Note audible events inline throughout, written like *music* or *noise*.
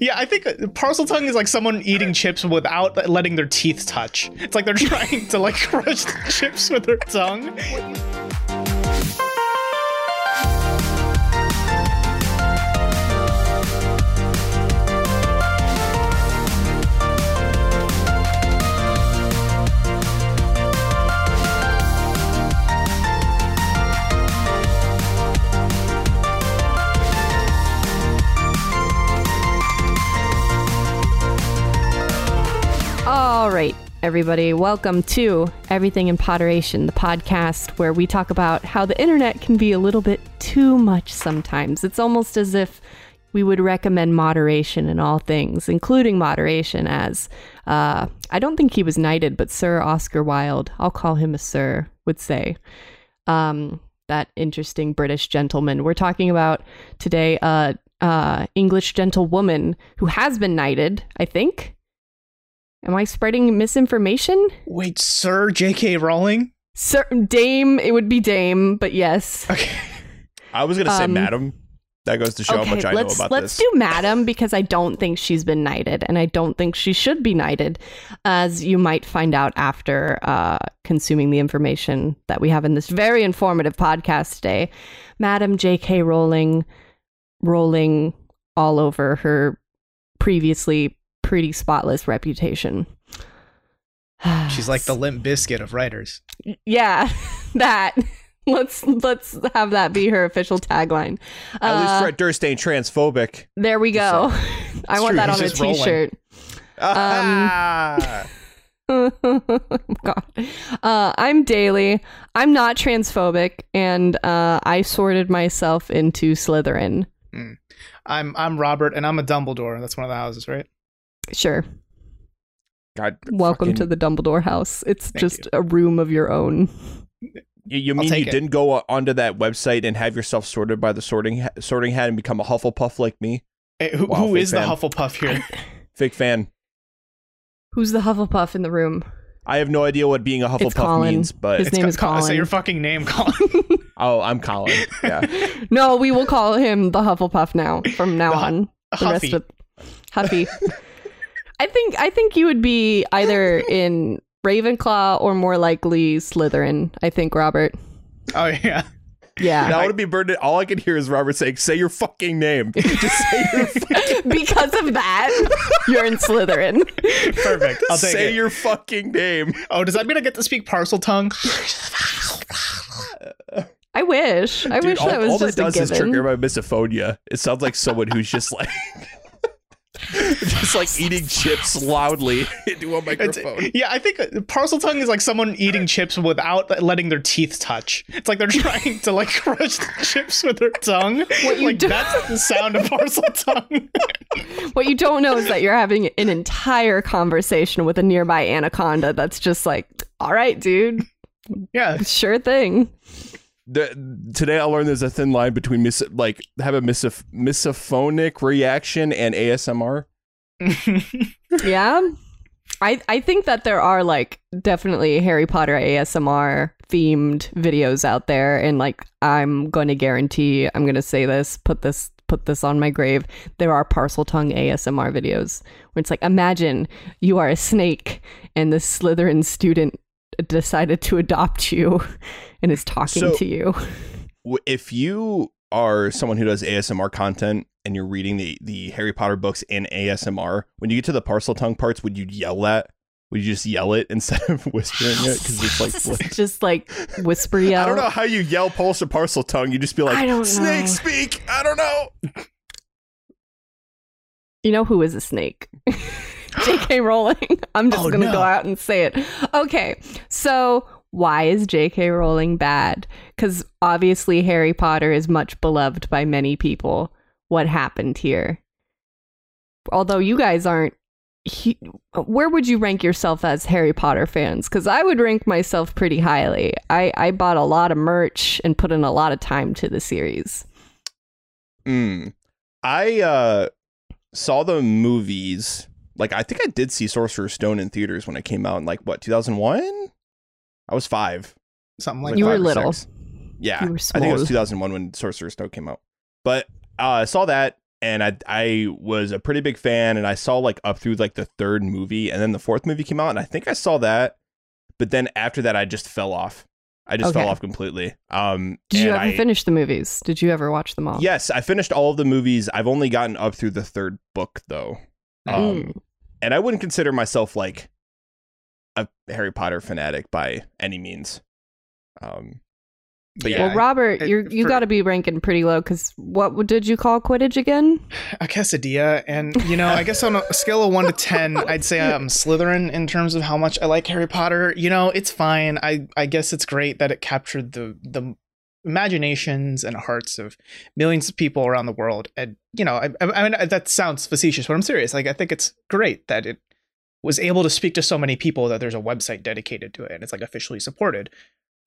Yeah, I think Parseltongue is like someone eating chips without letting their teeth touch. It's like they're *laughs* trying to like crush the chips with their tongue. Everybody, welcome to Everything in Potteration, the podcast where we talk about how the internet can be a little bit too much sometimes. It's almost as if we would recommend moderation in all things, including moderation, as uh, I don't think he was knighted, but Sir Oscar Wilde, I'll call him a sir, would say. Um, that interesting British gentleman. We're talking about today uh, uh, English gentlewoman who has been knighted, I think. Am I spreading misinformation? Wait, Sir J.K. Rowling? Sir Dame, it would be Dame, but yes. Okay. I was gonna say Um, madam. That goes to show how much I know let's about let's do Madam because I don't think she's been knighted, and I don't think she should be knighted, as you might find out after uh, consuming the information that we have in this very informative podcast today. Madam J.K. Rowling, rolling all over her previously pretty spotless reputation. *sighs* She's like the Limp Bizkit of writers. yeah, *laughs* that. Let's let's have that be her official tagline. At least Uh, Fred Durst ain't transphobic. There we go. *laughs* I want true, that he's on a just rolling. t-shirt. Ah! *laughs* God. Uh, I'm Daily. I'm not transphobic, and uh, I sorted myself into Slytherin. I'm I'm Robert, and I'm a Dumbledore. That's one of the houses, right? Sure. God, Welcome fucking- to the Dumbledore house. It's Thank just a room of your own. You, you mean you it. didn't go uh, onto that website and have yourself sorted by the sorting ha- sorting hat and become a Hufflepuff like me? Hey, who Wow, who fake is the. Hufflepuff here? *laughs* Fake fan. Who's the Hufflepuff in the room? I have no idea what being a Hufflepuff means, but His name Co- is Co- Say your fucking name, *laughs* Colin. oh, I'm Colin. Yeah. *laughs* No, we will call him the Hufflepuff now. From now The Hu- on, the Huffy. rest of Huffy. I think I think you would be either *laughs* in Ravenclaw or more likely Slytherin. I think Robert. oh yeah. Yeah. Now would be burned. All I can hear is Robert saying, "Say your fucking name." Just say your *laughs* fucking, because of that, you're in Slytherin. Perfect. I'll take say it. your fucking name. Oh, does that mean I get to speak Parseltongue? I wish. I Dude, wish all, that was all just that a does is trigger my misophonia. It sounds like someone who's just like, *laughs* just like *laughs* eating chips loudly *laughs* into a It's- microphone. yeah, I think Parseltongue is like someone eating chips without letting their teeth touch. It's like they're trying to like crush the chips with their tongue. What you like do- that's the sound of parcel tongue. What you don't know is that you're having an entire conversation with a nearby anaconda that's just like, all right, dude, yeah. sure thing. The, today I learned there's a thin line between mis- like have a misoph- misophonic reaction and ASMR. *laughs* Yeah. I, I think that there are like definitely Harry Potter ASMR themed videos out there and like I'm going to guarantee I'm going to say this put this put this on my grave there are Parseltongue ASMR videos where it's like imagine you are a snake and the Slytherin student decided to adopt you *laughs* and is talking So- to you If you are someone who does ASMR content and you're reading the the Harry Potter books in ASMR, when you get to the Parseltongue parts, would you yell that? Would you just yell it instead of *laughs* whispering it? Because it's like *laughs* what- just like whisper yell I don't know how you yell Polish or parcel tongue. You just be like, I don't snake know. speak. I don't know. You know who is a snake? J.K. Rowling. *laughs* I'm just Oh, going to no. go out and say it. Okay, so why is J.K. Rowling bad? Because obviously Harry Potter is much beloved by many people. What happened here? Although you guys aren't. He, where would you rank yourself as Harry Potter fans? Because I would rank myself pretty highly. I, I bought a lot of merch and put in a lot of time to the series. Mm. I uh saw the movies. Like I think I did see Sorcerer's Stone in theaters when it came out in like what 2001. I was five. Something Like like You that. were little. six. Yeah, You were I think it was 2001 when Sorcerer's Stone came out. But uh, I saw that and I I was a pretty big fan, and I saw like up through like the third movie, and then the fourth movie came out, and I think I saw that, but then after that, I just fell off. I just fell off completely. Um, Did you ever I- finish the movies? Did you ever watch them all? Yes, I finished all of the movies. I've only gotten up through the third book though. Um, Mm. and I wouldn't consider myself like a Harry Potter fanatic by any means. Um, but yeah, Well, Robert, it- you're, you for- got to be ranking pretty low because what did you call Quidditch again? a quesadilla and you know i guess on a scale of 1 to 10 *laughs* i'd say i'm slytherin in terms of how much i like harry potter you know it's fine i i guess it's great that it captured the the imaginations and hearts of millions of people around the world and you know i, I mean that sounds facetious but i'm serious like i think it's great that it was able to speak to so many people that there's a website dedicated to it and it's like officially supported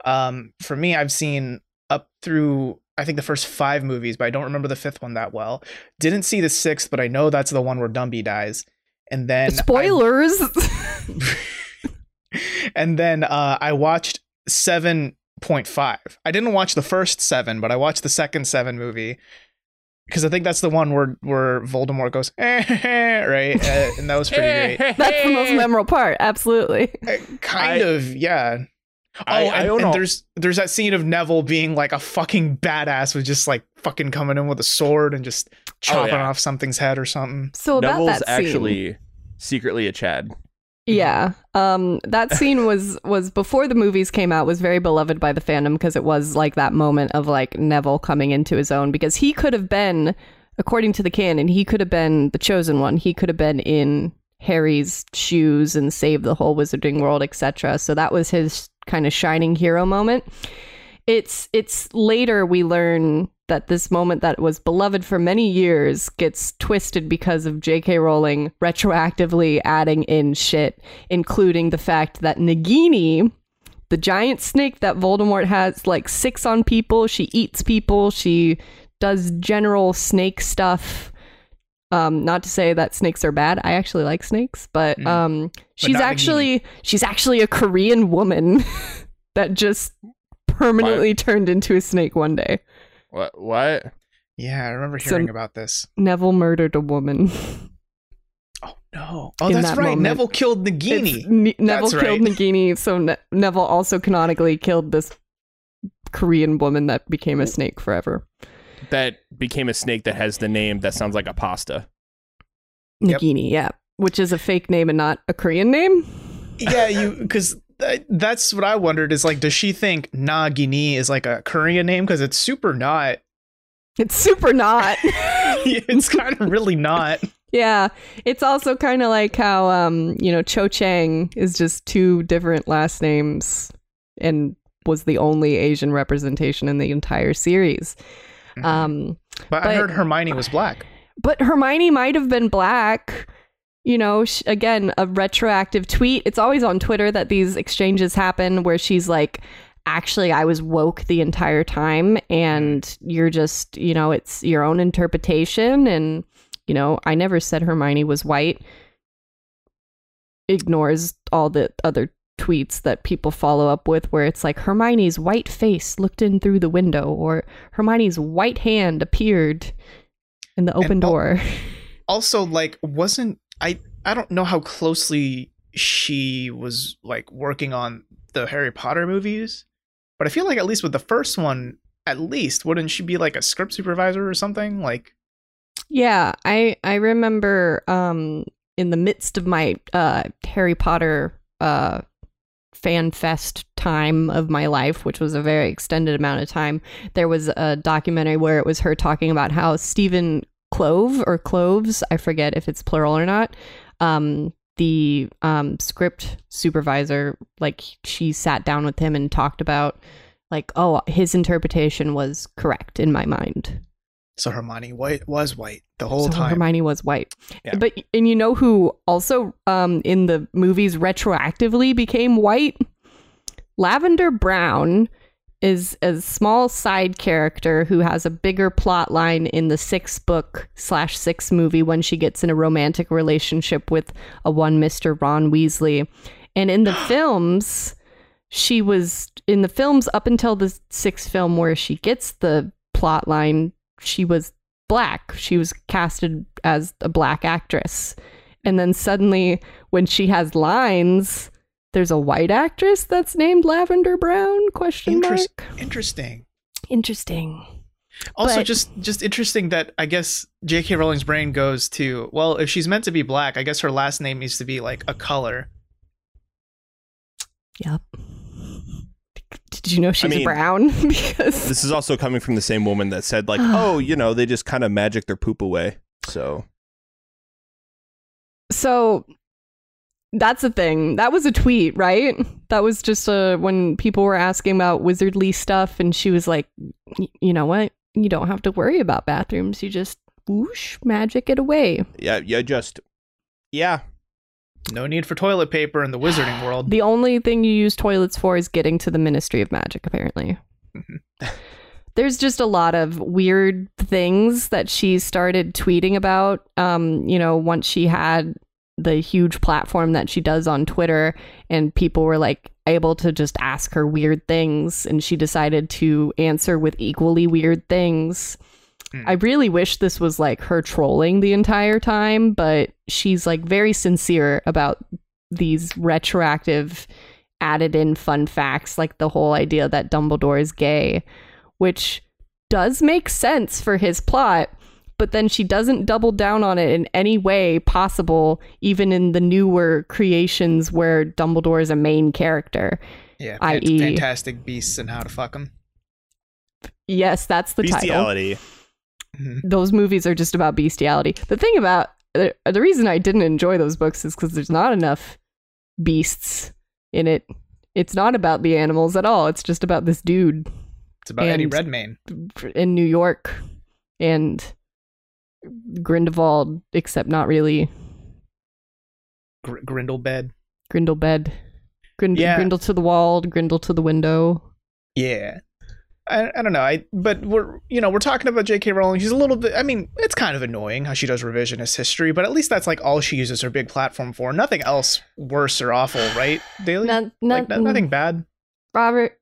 um for me i've seen up through I think the first five movies, but I don't remember the fifth one that well. Didn't see the sixth, but I know that's the one where Dumby dies. And then I- Spoilers. *laughs* *laughs* and then uh, I watched seven point five. I didn't watch the first seven, but I watched the second seven movie because I think that's the one where where Voldemort goes *laughs* right, uh, and that was pretty great. *laughs* That's the most memorable part. Absolutely. Uh, kind I- of, yeah. Oh, I- I and, don't and know. there's there's that scene of Neville being like a fucking badass with just like fucking coming in with a sword and just chopping Oh, yeah. off something's head or something. So about Neville's that scene, actually secretly a Chad. Yeah, um, that scene was was before the movies came out. Was very beloved by the fandom because it was like that moment of like Neville coming into his own because he could have been, according to the canon, he could have been the chosen one. He could have been in Harry's shoes and saved the whole wizarding world, etc. So that was his kind of shining hero moment. It's it's later we learn that this moment that was beloved for many years gets twisted because of J.K. Rowling retroactively adding in shit, including the fact that Nagini, the giant snake that Voldemort has like six on people, she eats people, she does general snake stuff. Um, not to say that snakes are bad. I actually like snakes, but Mm. um, she's not actually she's actually a Korean woman *laughs* that just permanently turned into a snake one day. What? What? Yeah, I remember So- hearing about this. Neville murdered a woman. *laughs* Oh no! Oh, that's that right. moment. Neville killed It's- Nagini. Ne- Neville That's killed right. *laughs* Nagini, so ne- Neville also canonically killed this Korean woman that became a snake forever. That became a snake that has the name that sounds like a pasta. Yep. Nagini, yeah, which is a fake name and not a Korean name. yeah, you because that's what I wondered. Is like, does she think Nagini is like a Korean name? Because it's super not. It's super not. *laughs* it's kind of really not. yeah, it's also kind of like how um, you know, Cho Chang is just two different last names and was the only Asian representation in the entire series. Um, but, I heard Hermione was black. *sighs* but Hermione might have been black. You know, sh- again, a retroactive tweet. It's always on Twitter that these exchanges happen where she's like, actually, I was woke the entire time, and you're just, you know, it's your own interpretation. And, you know, I never said Hermione was white. Ignores all the other tweets that people follow up with where it's like Hermione's white face looked in through the window or Hermione's white hand appeared in the open And door. *laughs* Also, like, wasn't I? I don't know how closely she was like working on the Harry Potter movies, but I feel like at least with the first one, at least wouldn't she be like a script supervisor or something? Like, Yeah, I I remember um in the midst of my uh Harry Potter uh fan fest time of my life, which was a very extended amount of time, there was a documentary where it was her talking about how Stephen Klove or Kloves, I forget if it's plural or not, um the um script supervisor like she sat down with him and talked about like oh his interpretation was correct in my mind so Hermione white was white the whole so time. Hermione was white. Yeah. But and you know who also um in the movies retroactively became white? Lavender Brown is a small side character who has a bigger plot line in the sixth book slash sixth movie when she gets in a romantic relationship with a one Mr. Ron Weasley. And in the *gasps* films, she was in the films up until the sixth film where she gets the plot line, she was black. She was casted as a black actress. And then suddenly when she has lines, there's a white actress that's named Lavender Brown? Question mark. Interesting. Interesting. Also, But- just just interesting that I guess J.K. Rowling's brain goes to well, if she's meant to be black, I guess her last name needs to be like a color. Yep. Did you know she's mean- brown? *laughs* because This is also coming from the same woman that said, like, *sighs* oh, you know, they just kind of magic their poop away. So so that's the thing. That was a tweet, right? That was just a when people were asking about wizardly stuff, and she was like, "Y- "You know what? You don't have to worry about bathrooms. You just whoosh magic it away." yeah, yeah, just yeah. No need for toilet paper in the wizarding *sighs* world. The only thing you use toilets for is getting to the Ministry of Magic, apparently. *laughs* There's just a lot of weird things that she started tweeting about. Um, you know, once she had the huge platform that she does on Twitter, and people were like able to just ask her weird things, and she decided to answer with equally weird things. Hmm. I really wish this was like her trolling the entire time, but she's like very sincere about these retroactive added in fun facts like the whole idea that Dumbledore is gay, which does make sense for his plot, but then she doesn't double down on it in any way possible, even in the newer creations where Dumbledore is a main character. Yeah, i.e. fantastic beasts and how to fuck them. Yes, that's the title. Bestiality. Mm-hmm. those movies are just about bestiality. The thing about the, the reason I didn't enjoy those books is because there's not enough beasts in it. It's not about the animals at all. It's just about this dude It's about Eddie Redmayne. in New York and Grindelwald, except not really Gr- Grindelbed. Grindelbed. Grind- Yeah. Grindel to the wall, Grindel to the window. Yeah. I, I don't know. I but we're you know we're talking about J.K. Rowling. She's a little bit. I mean, it's kind of annoying how she does revisionist history, but at least that's like all she uses her big platform for. Nothing else worse or awful, right? Daily, Not, like not, no- nothing mm. bad. Robert,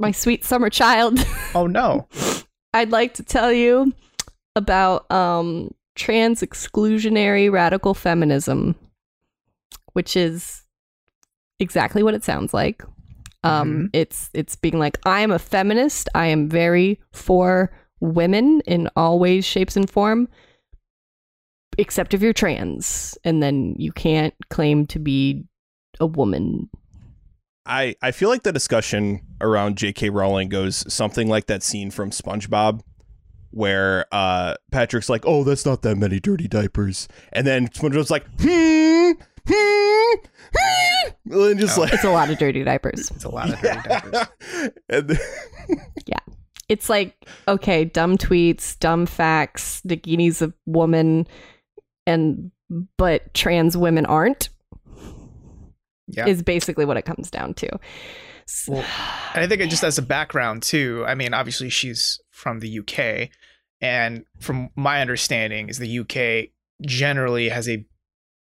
my sweet summer child. Oh no. *laughs* I'd like to tell you about um, trans exclusionary radical feminism, which is exactly what it sounds like. Um, Mhm. It's it's being like I am a feminist. I am very for women in all ways, shapes, and form, except if you're trans, and then you can't claim to be a woman. I, I feel like the discussion around J.K. Rowling goes something like that scene from SpongeBob where uh, Patrick's like, oh, that's not that many dirty diapers. And then SpongeBob's like, hmm, hmm, hmm. And just Oh. like, It's a lot of dirty diapers. It's a lot of dirty diapers. *laughs* and then- *laughs* it's like okay dumb tweets dumb facts Nagini's a woman and but trans women aren't Yeah. is basically what it comes down to Well, And I think it just as a background too. I mean, obviously she's from the UK, and from my understanding, is the UK generally has a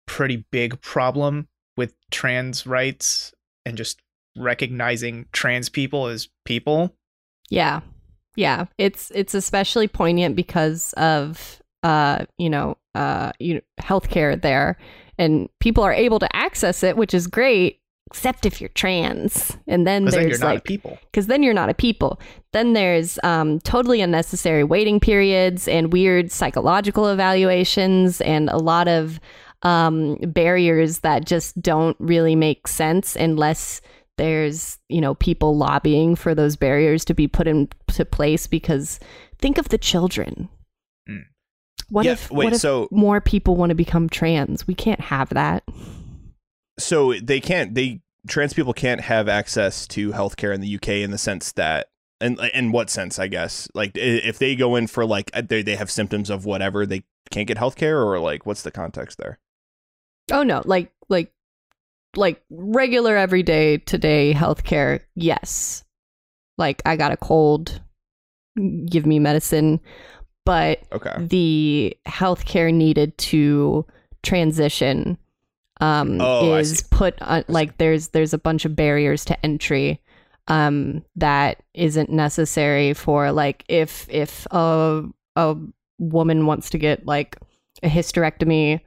pretty big problem with trans rights and just recognizing trans people as people. yeah. Yeah. It's it's especially poignant because of uh you know uh you know, healthcare there. And people are able to access it which is great except if you're trans and then then there's not like a people. because then you're not a people. Then there's um, totally unnecessary waiting periods and weird psychological evaluations and a lot of um, barriers that just don't really make sense unless there's you know people lobbying for those barriers to be put into place. Because think of the children. Mm. What Yeah, if wait, what if so- more people want to become trans? We can't have that. So they can't, they, trans people can't have access to healthcare in the UK in the sense that, and in what sense, I guess? Like, if they go in for like, uh, they, they have symptoms of whatever, they can't get healthcare, or like, what's the context there? Oh no, like like like regular everyday today healthcare, yes. Like I got a cold, give me medicine, but Okay. the healthcare needed to transition um Oh, is put on like there's there's a bunch of barriers to entry um that isn't necessary for like if if a a woman wants to get like a hysterectomy,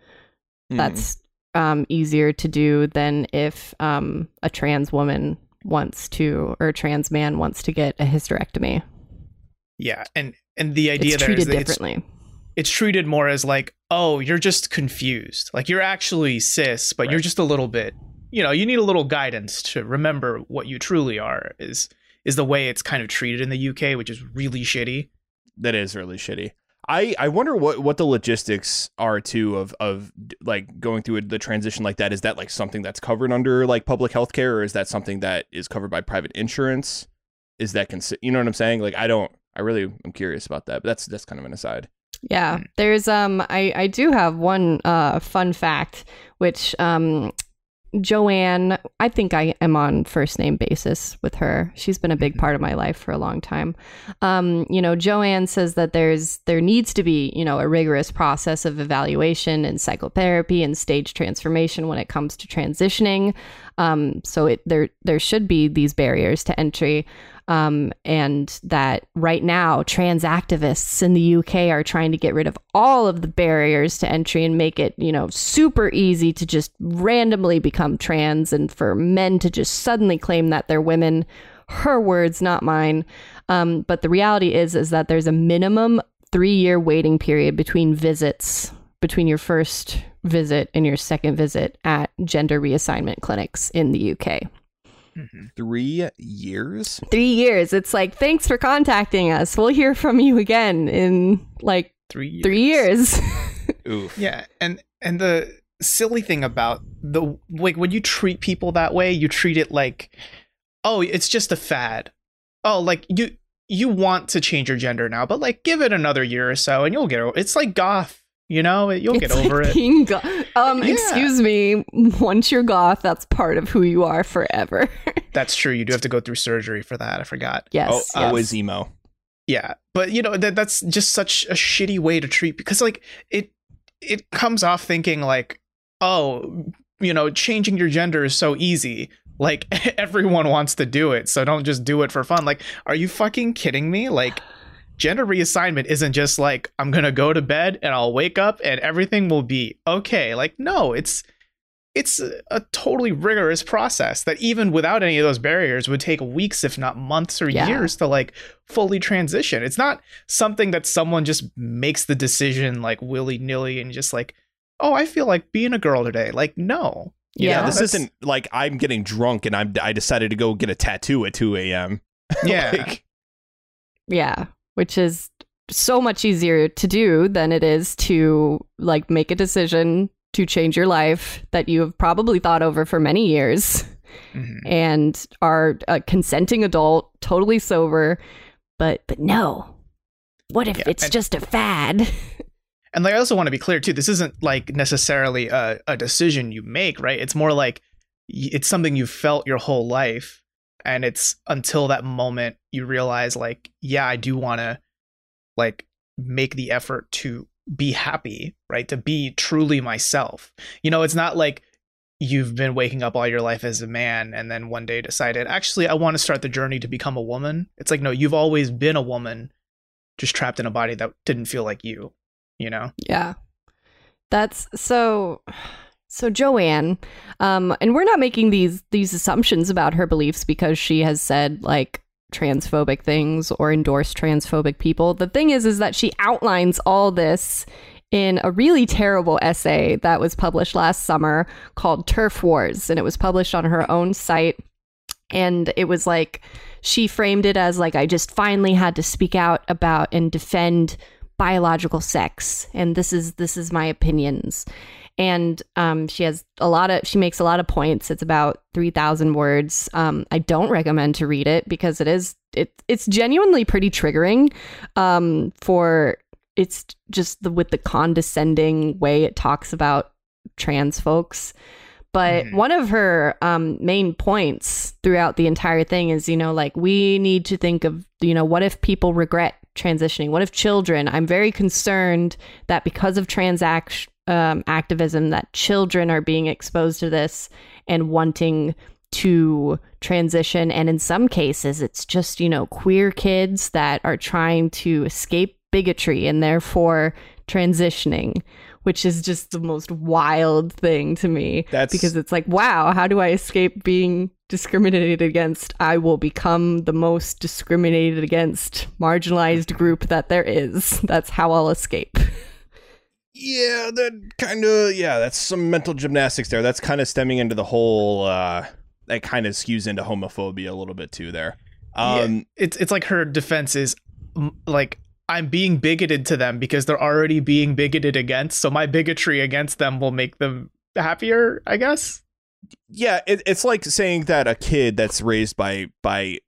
Mhm. that's um, easier to do than if um, a trans woman wants to or a trans man wants to get a hysterectomy. Yeah, and and the idea It's treated that it's, differently. it's treated more as like, oh, you're just confused. Like you're actually cis, but you're just a little bit. You know, you need a little guidance to remember what you truly are. Is is the way it's kind of treated in the UK, which is really shitty. that is really shitty. I, I wonder what, what the logistics are too of of like going through the transition like that. Is that like something that's covered under like public health care, or is that something that is covered by private insurance? Is that consi- you know what I'm saying? Like I don't. I really am curious about that. But that's that's kind of an aside. Yeah, Mm. there's um I I do have one uh fun fact which um Joanne, I think I am on first name basis with her. She's been a big part of my life for a long time. Um, you know, Joanne says that there's there needs to be, you know, a rigorous process of evaluation and psychotherapy and stage transformation when it comes to transitioning. Um, so it there there should be these barriers to entry um, and that right now trans activists in the UK are trying to get rid of all of the barriers to entry and make it, you know, super easy to just randomly become trans and for men to just suddenly claim that they're women. Her words, not mine. Um, but the reality is, is that there's a minimum three year waiting period between visits, between your first visit and your second visit at gender reassignment clinics in the UK. Mhm. Three years. Three years. It's like, thanks for contacting us. We'll hear from you again in like Three years. three years. *laughs* Oof. Yeah, and and the silly thing about the like when you treat people that way, you treat it like, oh, it's just a fad. Oh, like you you want to change your gender now, but like give it another year or so, and you'll get over. It's like goth, you know. You'll get It's like over it. being go- um, Yeah. excuse me. Once you're goth, that's part of who you are forever. *laughs* That's true. You do have to go through surgery for that. I forgot. yes. oh, yes. always emo. Yeah, but you know that that's just such a shitty way to treat because like it it comes off thinking like oh you know changing your gender is so easy like *laughs* everyone wants to do it so don't just do it for fun like are you fucking kidding me like gender reassignment isn't just like I'm gonna go to bed and I'll wake up and everything will be okay like no it's it's a, a totally rigorous process that even without any of those barriers would take weeks if not months or Yeah. years to like fully transition it's not something that someone just makes the decision like willy-nilly and just like oh i feel like being a girl today like no You Yeah. know, this isn't like I'm getting drunk and I'm I decided to go get a tattoo at 2 a.m. *laughs* yeah Like, Yeah, which is so much easier to do than it is to like make a decision to change your life that you have probably thought over for many years Mhm. and are a consenting adult, totally sober, but but no. What if Yeah, it's and- just a fad? *laughs* And like, I also want to be clear too. This isn't like necessarily a, a decision you make, right? It's more like it's something you've felt your whole life, and it's until that moment you realize, like, yeah, I do want to, like, make the effort to be happy, right? To be truly myself. You know, it's not like you've been waking up all your life as a man and then one day decided, actually, I want to start the journey to become a woman. It's like, no, you've always been a woman, just trapped in a body that didn't feel like you. You know. Yeah. That's so so Joanne um and we're not making these these assumptions about her beliefs because she has said like transphobic things or endorsed transphobic people. The thing is is that she outlines all this in a really terrible essay that was published last summer called Turf Wars and it was published on her own site and it was like she framed it as like I just finally had to speak out about and defend biological sex and this is this is my opinions and um, she has a lot of she makes a lot of points it's about 3000 words um, i don't recommend to read it because it is it, it's genuinely pretty triggering um, for it's just the with the condescending way it talks about trans folks but Mhm. one of her um, main points throughout the entire thing is, you know, like we need to think of, you know, what if people regret transitioning? What if children? I'm very concerned that because of trans act- um, activism, that children are being exposed to this and wanting to transition. And in some cases, it's just, you know, queer kids that are trying to escape bigotry and therefore transitioning, which is just the most wild thing to me. That's because it's like, wow, how do I escape being discriminated against? I will become the most discriminated against marginalized group that there is. That's how I'll escape. *laughs* yeah, that kind of yeah, that's some mental gymnastics there. That's kind of stemming into the whole uh that kind of skews into homophobia a little bit too there. Um It's it's like her defense is like I'm being bigoted to them because they're already being bigoted against. So my bigotry against them will make them happier, I guess. yeah, it, it's like saying that a kid that's raised by by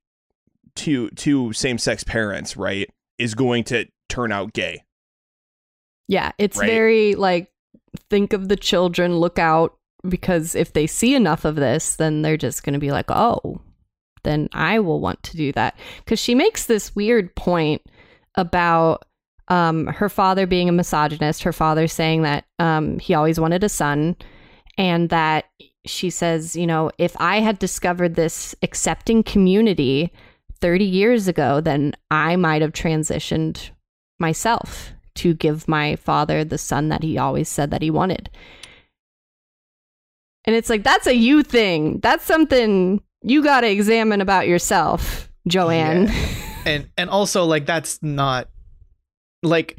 two two same sex parents, right, is going to turn out gay. Yeah, it's Right. very like think of the children, look out because if they see enough of this, then they're just going to be like, "Oh, then I will want to do that." Cuz she makes this weird point about um her father being a misogynist, her father saying that um he always wanted a son and that she says, you know, if I had discovered this accepting community 30 years ago, then I might have transitioned myself to give my father the son that he always said that he wanted. And it's like, that's a you thing. That's something you got to examine about yourself, Joanne. And and also like that's not like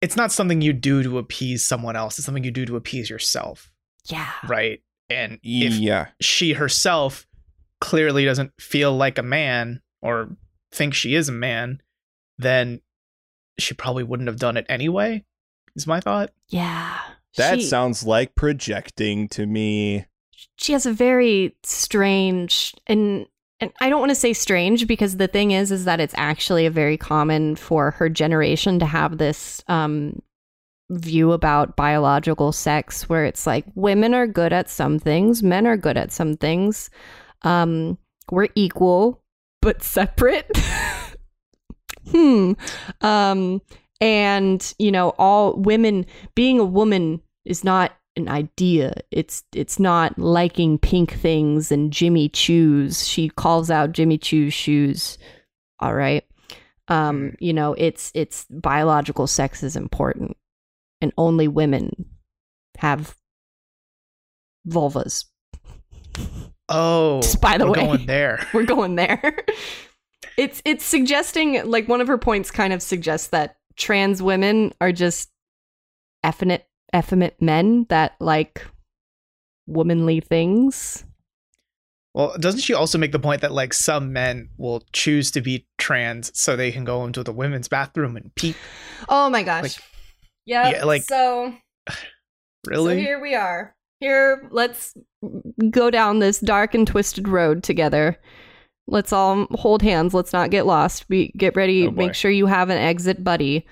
it's not something you do to appease someone else. It's something you do to appease yourself, Yeah. right? And if yeah. she herself clearly doesn't feel like a man or think she is a man, then she probably wouldn't have done it anyway. Is my thought. Yeah. That She- sounds like projecting to me. she has a very strange and and I don't want to say strange because the thing is is that it's actually a very common for her generation to have this um view about biological sex where it's like women are good at some things, men are good at some things. Um we're equal but separate. *laughs* hmm. Um and you know all women being a woman is not an idea. It's it's not liking pink things and Jimmy Choo's. She calls out Jimmy Choo's shoes. All right. Um, you know, it's it's biological sex is important. And only women have vulvas. Oh, Just *laughs* by the we're way. going there. *laughs* We're going there. *laughs* it's it's suggesting like one of her points kind of suggests that trans women are just effeminate effeminate men that like womanly things. Well, doesn't she also make the point that like some men will choose to be trans so they can go into the women's bathroom and peep? Oh my gosh. Like- yeah, yeah, like- so *sighs* Really? So here we are. Here, let's go down this dark and twisted road together. Let's all hold hands. Let's not get lost. Be get ready. Oh, make sure you have an exit buddy,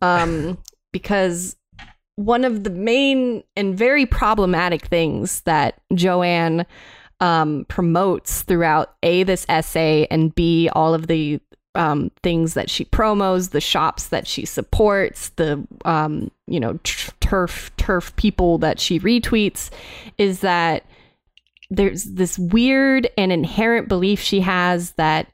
um, *laughs* because one of the main and very problematic things that Joanne um, promotes throughout a this essay and b all of the um, things that she promos, the shops that she supports, the um, you know turf turf people that she retweets, is that there's this weird and inherent belief she has that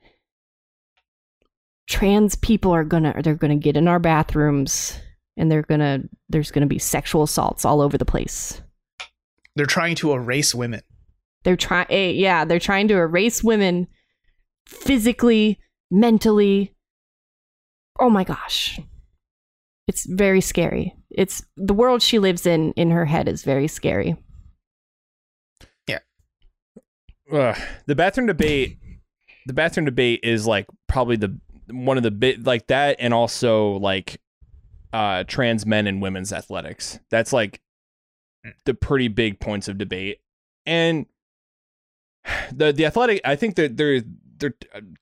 trans people are gonna they're gonna get in our bathrooms and they're gonna there's gonna be sexual assaults all over the place. They're trying to erase women. They're trying, eh, yeah, they're trying to erase women physically, mentally. Oh my gosh. It's very scary. It's the world she lives in in her head is very scary. Ugh. the bathroom debate the bathroom debate is like probably the one of the bit like that and also like uh trans men and women's athletics. That's like the pretty big points of debate. And the the athletic i think that they're they're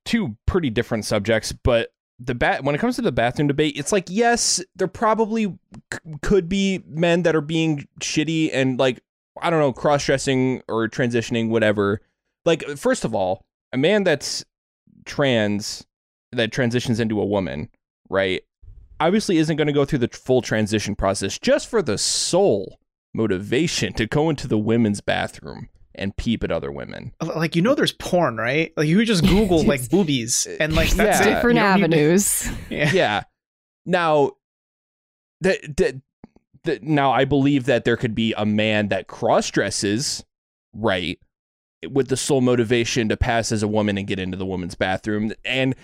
two pretty different subjects but the bat when it comes to the bathroom debate it's like yes there probably c- could be men that are being shitty and like i don't know cross-dressing or transitioning whatever like first of all a man that's trans that transitions into a woman right obviously isn't going to go through the full transition process just for the sole motivation to go into the women's bathroom and peep at other women Like you know, there's porn, right? Like you could just Google like *laughs* boobies and like that's Yeah. Different You don't to- avenues. *laughs* yeah. yeah now that that that now I believe that there could be a man that cross dresses right with the sole motivation to pass as a woman and get into the woman's bathroom and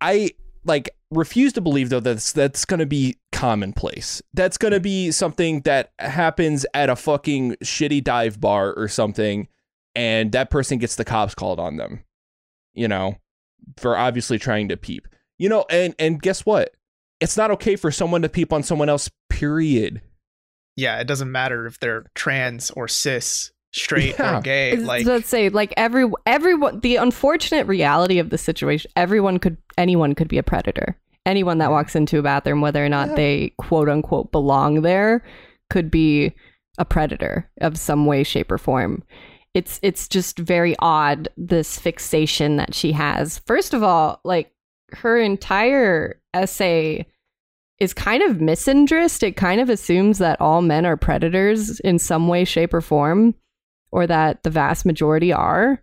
I like refuse to believe though that's that's going to be commonplace. That's going to be something that happens at a fucking shitty dive bar or something and that person gets the cops called on them. You know, for obviously trying to peep. You know, and and guess what? It's not okay for someone to peep on someone else, period. Yeah, it doesn't matter if they're trans or cis, straight Yeah. or gay. Like let's say like every everyone the unfortunate reality of the situation everyone could anyone could be a predator anyone that walks into a bathroom whether or not Yeah. they quote unquote belong there could be a predator of some way shape or form it's it's just very odd this fixation that she has first of all like her entire essay is kind of misandrist it kind of assumes that all men are predators in some way shape or form or that the vast majority are,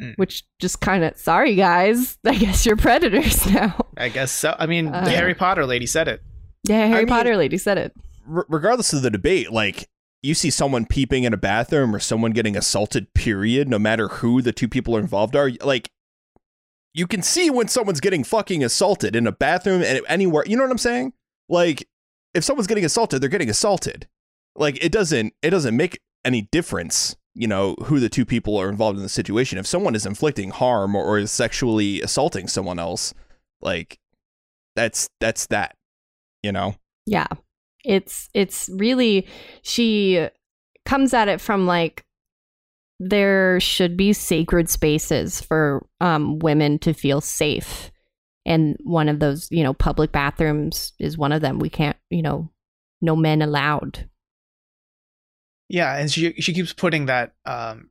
Mm. which just kind of sorry guys, *laughs* I guess you're predators *laughs* now. I guess so. I mean, Uh, the Harry Potter lady said it. Yeah, Harry mean- Potter lady said it. R- regardless of the debate, like you see someone peeping in a bathroom or someone getting assaulted, period, no matter who the two people involved are, like you can see when someone's getting fucking assaulted in a bathroom and anywhere. You know what I'm saying? Like if someone's getting assaulted, they're getting assaulted. Like it doesn't it doesn't make any difference, you know, who the two people are involved in the situation. If someone is inflicting harm or, or is sexually assaulting someone else, like that's that's that, you know. Yeah. It's it's really she comes at it from like there should be sacred spaces for um women to feel safe. And one of those, you know, public bathrooms is one of them. We can't, you know, no men allowed. Yeah, and she she keeps putting that um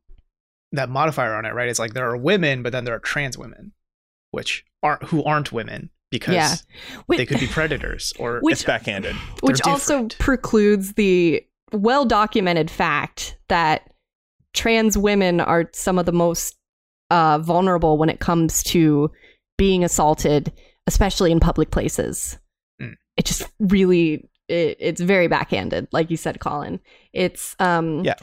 that modifier on it, right? It's like there are women, but then there are trans women, which aren't who aren't women because Yeah. Wait, they could be predators or *laughs* Which- it's backhanded. which They're also different. precludes the well documented fact that trans women are some of the most uh, vulnerable when it comes to being assaulted, especially in public places. Mm. It just really it, it's very backhanded, like you said, Colin. It's um Yeah.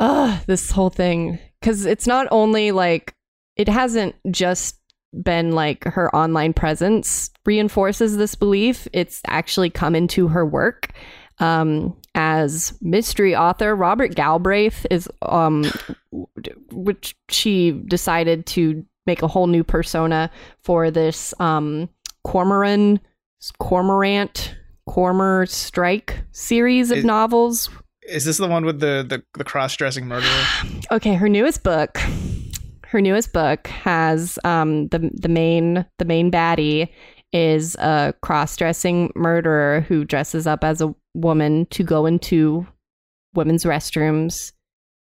uh, this whole thing because it's not only like it hasn't just been like her online presence reinforces this belief. It's actually come into her work. Um, as mystery author Robert Galbraith is, um, which she decided to make a whole new persona for this um, Cormoran, Cormorant, Cormor Strike series of novels is this the one with the the, the cross dressing murderer? *sighs* okay her newest book her newest book has um the the main the main baddie is a cross-dressing murderer who dresses up as a woman to go into women's restrooms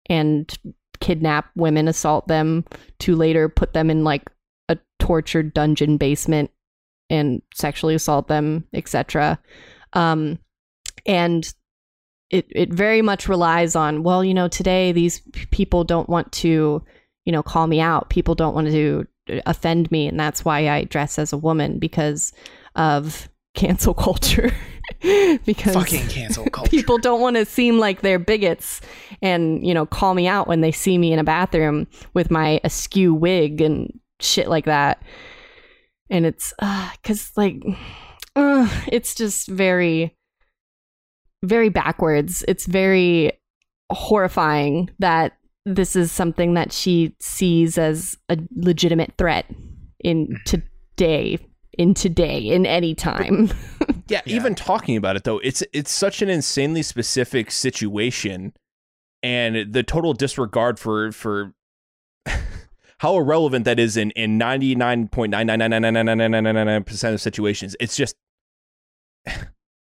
and kidnap women assault them to later put them in like a tortured dungeon basement and sexually assault them etc um and it it very much relies on well you know today these p- people don't want to you know call me out. People don't want to offend me and that's why I dress as a woman because of cancel *laughs* culture. *laughs* Because Fucking cancel *laughs* culture. people don't want to seem like they're bigots and you know call me out when they see me in a bathroom with my askew wig and shit like that and it's because like uh, it's just very very backwards it's very horrifying that this is something that she sees as a legitimate threat in today in today in any time *laughs* Yeah, Yeah. even talking about it though, it's it's such an insanely specific situation, and the total disregard for for *laughs* how irrelevant that is in in 99.999999999% of situations. It's just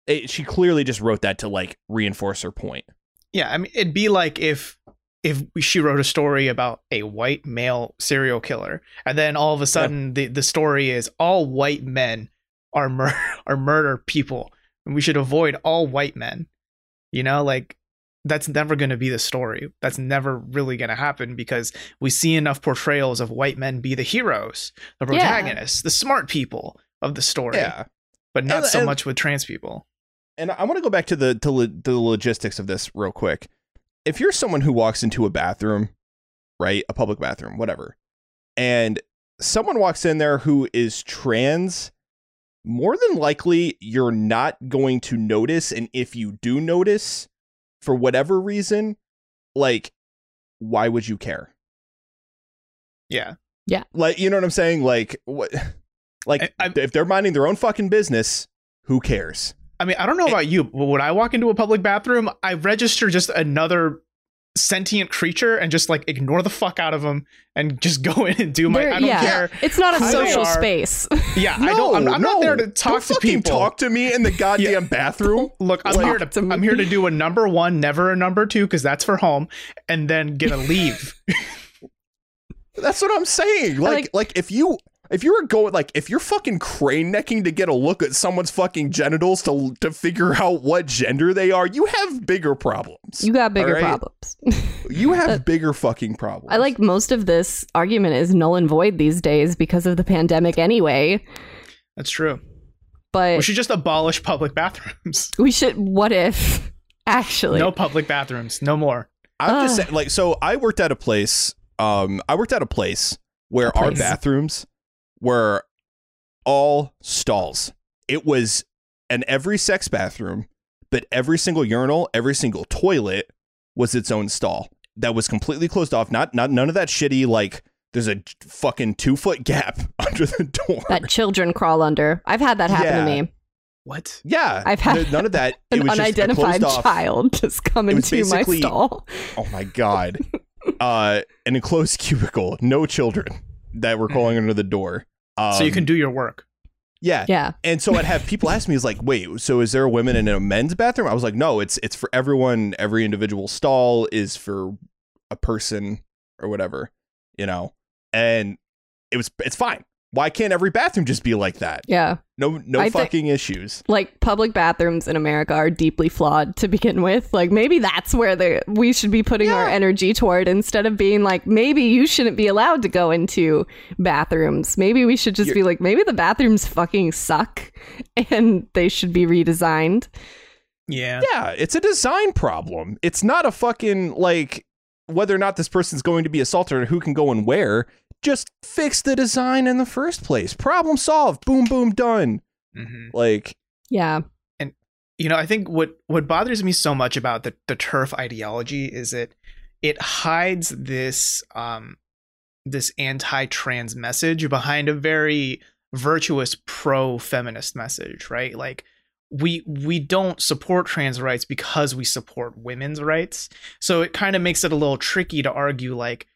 it, she clearly just wrote that to like reinforce her point. Yeah, I mean it'd be like if if she wrote a story about a white male serial killer and then all of a sudden yeah. the the story is all white men are mur- are murder people and we should avoid all white men. You know, like that's never going to be the story. That's never really going to happen because we see enough portrayals of white men be the heroes, the Yeah. protagonists, the smart people of the story. Yeah, but not And- so and- much with trans people. and I want to go back to the to lo- the logistics of this real quick. If you're someone who walks into a bathroom, right, a public bathroom, whatever, and someone walks in there who is trans, more than likely you're not going to notice, and if you do notice, for whatever reason, like, why would you care? Yeah. Yeah. Like, you know what I'm saying? Like, what? *laughs* Like, I- I- if they're minding their own fucking business, who cares? I mean, I don't know about you, but when I walk into a public bathroom, I register just another sentient creature and just like ignore the fuck out of them and just *laughs* go in and do my. There- I don't yeah. care. It's not a social space. Yeah, I *laughs* don't. I'm, I'm not there to Don't talk to fucking people. Talk to me in the *laughs* goddamn bathroom. Look, I'm Talk here to to. I'm here to do a number one, never a number two, because that's for home, and then get a leave. That's what I'm saying. Like, like- like, if you if you were going like if you're fucking crane necking to get a look at someone's fucking genitals to to figure out what gender they are, you have bigger problems. You got bigger All right? problems. *laughs* You have bigger fucking problems. I like most of this argument is null and void these days because of the pandemic anyway. That's true. But We should just abolish public bathrooms. *laughs* we should. What if *laughs* actually? no public bathrooms. No more. I'm just saying, like, so I worked at a place. Um, I worked at a place where A our bathrooms were all stalls. It was an every sex bathroom, but every single urinal, every single toilet was its own stall that was completely closed off. Not, not none of that shitty like. There's a fucking two foot gap *laughs* under the door. that children crawl under. I've had that happen Yeah. to me. What? yeah, I've had th- none of that. *laughs* It An was just a unidentified closed off- child just come It into my stall. Oh my god. *laughs* uh an enclosed cubicle, no children that were crawling under the door. Um, so you can do your work. Yeah. Yeah. And so I'd have people ask me, is like, wait, so is there a women in a men's bathroom? I was like, no, it's it's for everyone. Every individual stall is for a person or whatever, you know? And it was it's fine. Why can't every bathroom just be like that? Yeah. No no I think- fucking issues. Like public bathrooms in America are deeply flawed to begin with. Like maybe that's where the we should be putting our energy toward instead of being like maybe you shouldn't be allowed to go into bathrooms. Maybe we should just You're- be like maybe the bathrooms fucking suck *laughs* and they should be redesigned. Yeah. Yeah, it's a design problem. It's not a fucking like whether or not this person's going to be assaulted or who can go and where. Just fix the design in the first place. Problem solved. Boom, boom, done. hmm Like, Yeah. And you know, I think what what bothers me so much about the the turf ideology is it it hides this um this anti-trans message behind a very virtuous pro-feminist message, right? Like we we don't support trans rights because we support women's rights. So it kind of makes it a little tricky to argue like,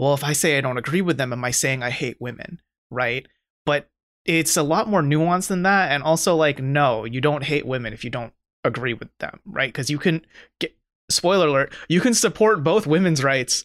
well, if I say I don't agree with them, am I saying I hate women, right? But it's a lot more nuanced than that and also like no you don't hate women if you don't agree with them right because you can get spoiler alert you can support both women's rights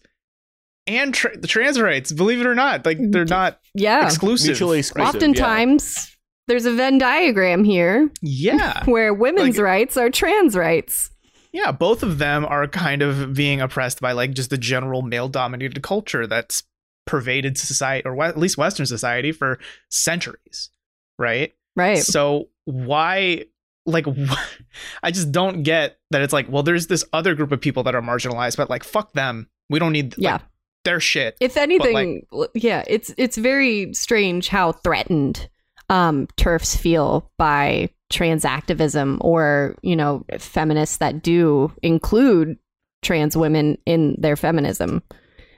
and tra- the trans rights believe it or not like mm, they're not Yeah. exclusive Mutually right? exclusive. Oftentimes there's a Venn diagram here yeah *laughs* where women's Like- rights are trans rights. Yeah both of them are kind of being oppressed by like just the general male dominated culture that's pervaded society or at least western society for centuries right Right. So why like *laughs* I just don't get that it's like well there's this other group of people that are marginalized but like fuck them. We don't need Yeah. like, their shit. If anything, l- yeah, it's it's very strange how threatened um, turfs feel by trans activism or you know feminists that do include trans women in their feminism,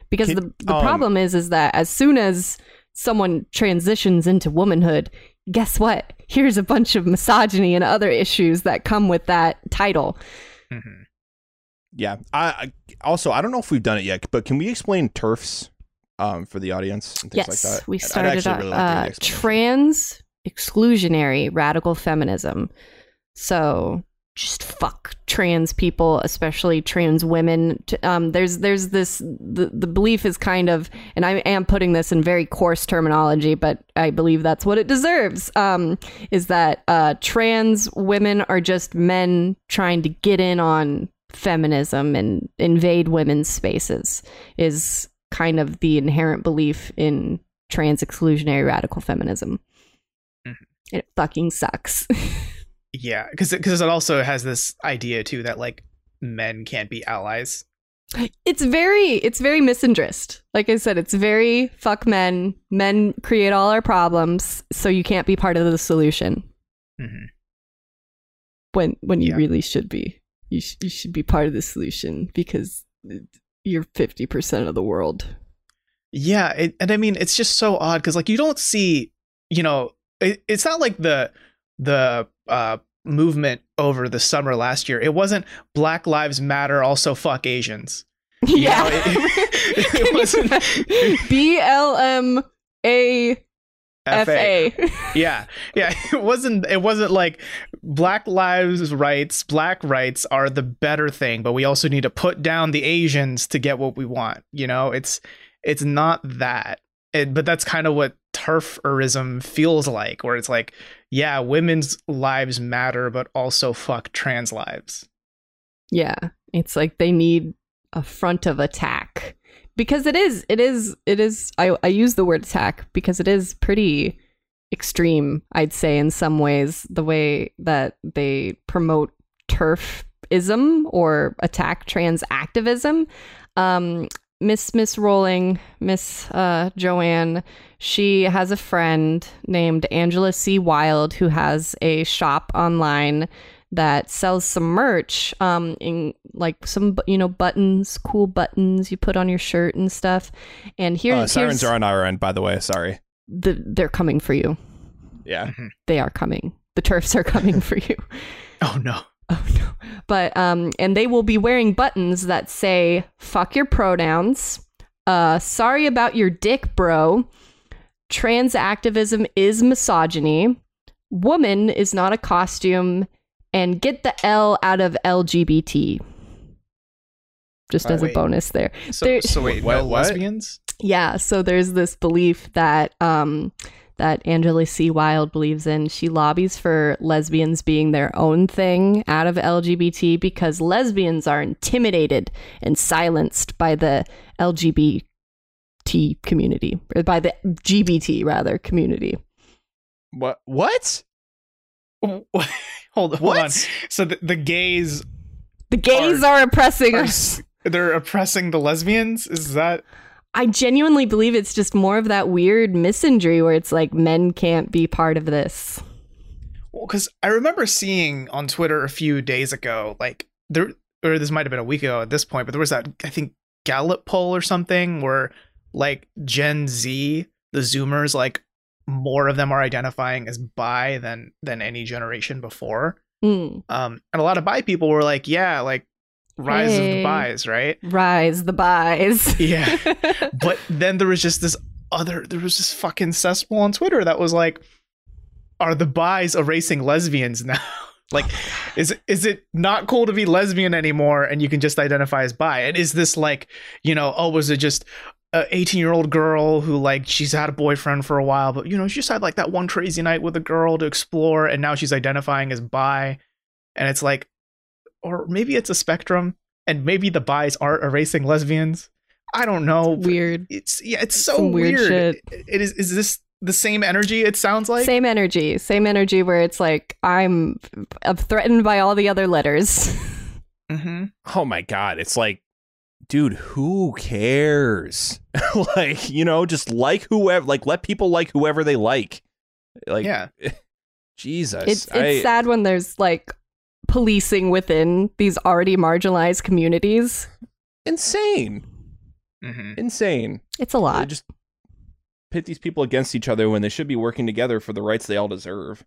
because Can- the the um, problem is is that as soon as someone transitions into womanhood, guess what? Here's a bunch of misogyny and other issues that come with that title. Mhm. yeah. I, I also I don't know if we've done it yet, but can we explain turfs um for the audience and things yes, like that? we I'd- I'd started actually uh, really like to hear the uh, trans exclusionary radical feminism. So just fuck trans people, especially trans women. Um, there's there's this the, the belief is kind of, and I am putting this in very coarse terminology, but I believe that's what it deserves. Um, is that uh, trans women are just men trying to get in on feminism and invade women's spaces is kind of the inherent belief in trans exclusionary radical feminism. And it fucking sucks. *laughs* Yeah, because because it also has this idea too that like men can't be allies. it's very it's very misandrist. Like I said, it's very fuck men. Men create all our problems, so you can't be part of the solution. hmm when when you Yeah. really should be. You sh- you should be part of the solution because you're fifty percent of the world. Yeah, it, and I mean it's just so odd because like you don't see, you know, it, it's not like the the uh movement over the summer last year. It wasn't Black Lives Matter, also fuck Asians. *laughs* You yeah, know, it- *laughs* it wasn't- *laughs* B L M A F A. yeah yeah it wasn't it wasn't like black lives rights black rights are the better thing but we also need to put down the asians to get what we want you know it's it's not that it, but that's kind of what turferism feels like where it's like yeah women's lives matter but also fuck trans lives Yeah, it's like they need a front of attack because it is it is it is I I use the word attack because it is pretty extreme, I'd say in some ways the way that they promote turfism or attack trans activism. Um Miss Miss Rowling, Miss uh, Joanne, she has a friend named Angela C. Wild who has a shop online that sells some merch, um, in like some you know buttons, cool buttons you put on your shirt and stuff. And here, Uh, sirens are on our end, by the way. Sorry. the, they're coming for you. Yeah. They are coming. The turfs are coming for you. *laughs* oh no *laughs* Oh no. But um and they will be wearing buttons that say fuck your pronouns. Uh sorry about your dick, bro. Trans activism is misogyny. Woman is not a costume and get the L out of LGBT. Just Oh, as a bonus there. so, There- so wait What- no what? lesbians Yeah, so there's this belief that um that Angela C. Wild believes in. She lobbies for lesbians being their own thing out of LGBT because lesbians are intimidated and silenced by the LGBT community or by the GBT rather community. What? What? *laughs* hold, hold on What? so the, the gays The gays are, oppressing are us. they're oppressing the lesbians is that I genuinely believe it's just more of that weird misandry where it's like men can't be part of this. Well, because I remember seeing on Twitter a few days ago, like there, or this might have been a week ago at this point, but there was that I think Gallup poll or something where like Gen Z, the Zoomers, like more of them are identifying as bi than than any generation before. Hmm. Um, and a lot of bi people were like, yeah, like rise of the buys, right? Rise the buys. *laughs* Yeah. but then there was just this other there was this fucking cesspool on Twitter that was like are the buys erasing lesbians now? *laughs* like *sighs* is it is it not cool to be lesbian anymore and you can just identify as bi? And is this like, you know, oh was it just a 18 year old girl who like she's had a boyfriend for a while but you know she just had like that one crazy night with a girl to explore and now she's identifying as bi and it's like or maybe it's a spectrum and maybe the bis aren't erasing lesbians i don't know Weird. it's yeah it's so Some weird weird, shit. It- it is is this the same energy it sounds like same energy. Same energy where it's like I'm I'm threatened by all the other letters. *laughs* hmm Oh my god! It's like, dude, who cares? *laughs* like, you know, just like whoever, like let people like whoever they like. Like, yeah *laughs* Jesus, it's it's I- sad when there's like policing within these already marginalized communities. insane, hmm insane. It's a They lot. just pit these people against each other when they should be working together for the rights they all deserve.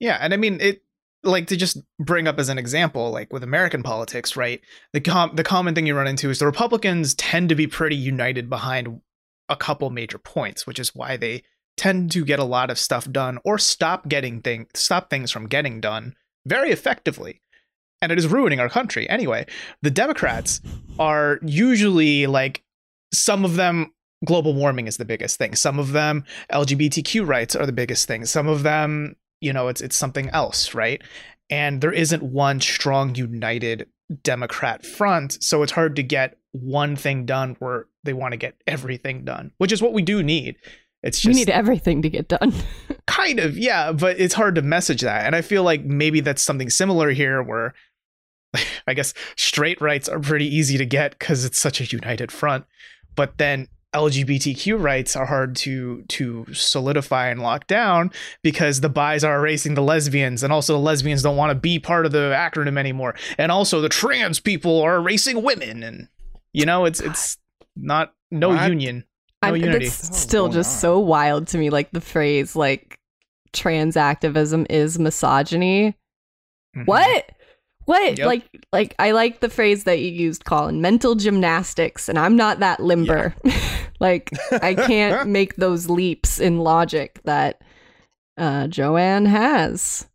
yeah and i mean it like to just bring up as an example like with american politics right the com- the common thing you run into is the republicans tend to be pretty united behind a couple major points which is why they tend to get a lot of stuff done or stop getting things stop things from getting done very effectively and it is ruining our country. Anyway the democrats are usually like some of them global warming is the biggest thing. Some of them lgbtq rights are the biggest thing. Some of them you know it's it's something else right? And there isn't one strong united democrat front so it's hard to get one thing done where they want to get everything done which is what we do need it's we just need everything to get done. *laughs* kind of, yeah, but it's hard to message that. And I feel like maybe that's something similar here where *laughs* I guess straight rights are pretty easy to get because it's such a united front. But then LGBTQ rights are hard to to solidify and lock down because the bis are erasing the lesbians, and also the lesbians don't want to be part of the acronym anymore, and also the trans people are erasing women, and you know it's it's not no What? union, no I'm, unity. That's What's still just on? so wild to me. Like the phrase, like trans activism is misogyny. Mhm. What? What? Yep. Like, like I like the phrase that you used, Colin. Mental gymnastics, and I'm not that limber. *laughs* like I can't *laughs* make those leaps in logic that uh, Joanne has.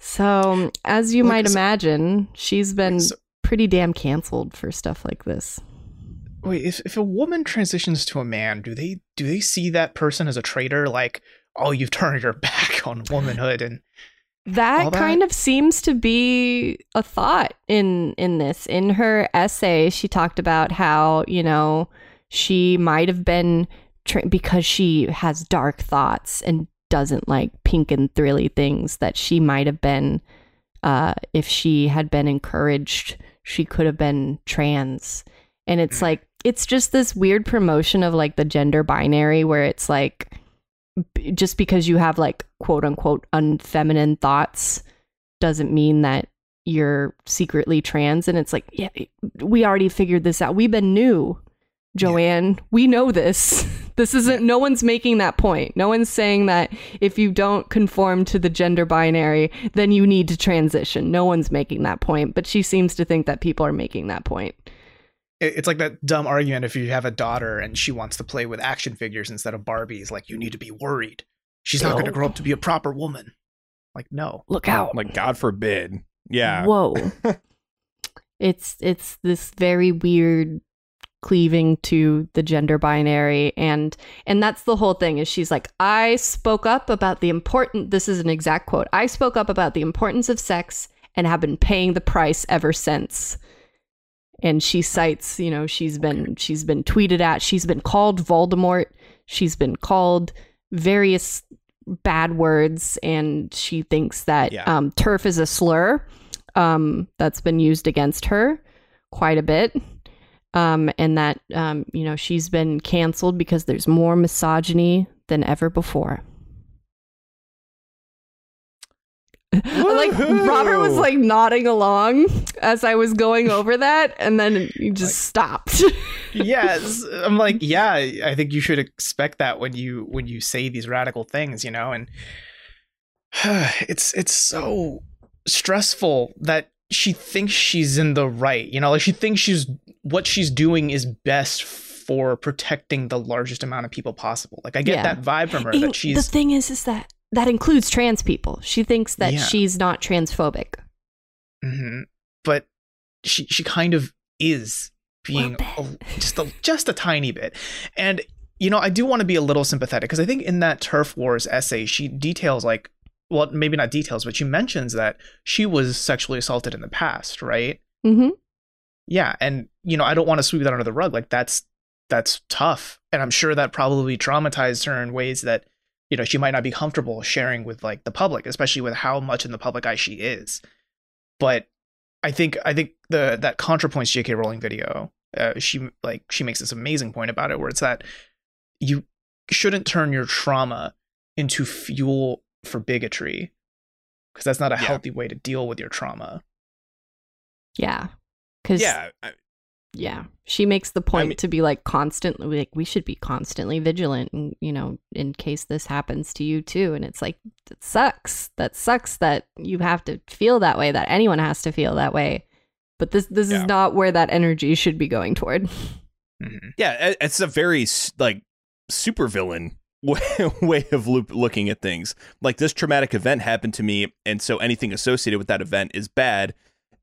So, as you Look, might so- imagine, she's been So- pretty damn canceled for stuff like this. Wait, if if a woman transitions to a man, do they do they see that person as a traitor? Like, oh, you've turned your *laughs* back on womanhood, and That, that? kind of seems to be a thought in in this. In her essay, she talked about how you know she might have been tra- because she has dark thoughts and doesn't like pink and thrilly things. That she might have been, uh, if she had been encouraged, she could have been trans. And it's like it's just this weird promotion of like the gender binary where it's like just because you have like quote unquote unfeminine thoughts doesn't mean that you're secretly trans. And it's like yeah we already figured this out. We've been new joanne. We know this. *laughs* This isn't no one's making that point. No one's saying that if you don't conform to the gender binary then you need to transition. No one's making that point but she seems to think that people are making that point it's like that dumb argument if you have a daughter and she wants to play with action figures instead of Barbies. Like, you need to be worried. She's not going to grow up to be a proper woman. Like, no. look out Like God forbid. Yeah. Whoa. *laughs* it's it's this very weird cleaving to the gender binary and and that's the whole thing is she's like I spoke up about the important this is an exact quote. I spoke up about the importance of sex and have been paying the price ever since. And she cites, you know, she's been she's been tweeted at, she's been called Voldemort, she's been called various bad words and she thinks that Yeah. um, turf is a slur um, that's been used against her quite a bit um, and that um, you know she's been canceled because there's more misogyny than ever before *laughs* like robert was like nodding along as i was going over that and then he just stopped *laughs* yes. I'm like, yeah, I think you should expect that when you when you say these radical things, you know, and *sighs* it's it's so stressful that she thinks she's in the right, you know, like she thinks she's what she's doing is best for protecting the largest amount of people possible. Like I get Yeah. that vibe from her And that she's the thing is is that that includes trans people. She thinks that Yeah. she's not transphobic. Hmm But she she kind of is being a, just a just a tiny bit, and you know I do want to be a little sympathetic because I think in that turf wars essay she details like well maybe not details but she mentions that she was sexually assaulted in the past, right? mm-hmm. Yeah, and you know I don't want to sweep that under the rug. Like that's that's tough, and I'm sure that probably traumatized her in ways that you know she might not be comfortable sharing with like the public, especially with how much in the public eye she is. But I think I think the that ContraPoints J.K. Rowling video, uh, she like she makes this amazing point about it, where it's that you shouldn't turn your trauma into fuel for bigotry, because that's not a Yeah. healthy way to deal with your trauma. yeah because Yeah. I- yeah she makes the point mean- to be like constantly like we should be constantly vigilant and you know in case this happens to you too and it's like it sucks that sucks that you have to feel that way that anyone has to feel that way but this this Yeah. is not where that energy should be going toward *laughs* Mhm. yeah, it's a very like super villain *laughs* way, way of loop, looking at things. Like this traumatic event happened to me, and so anything associated with that event is bad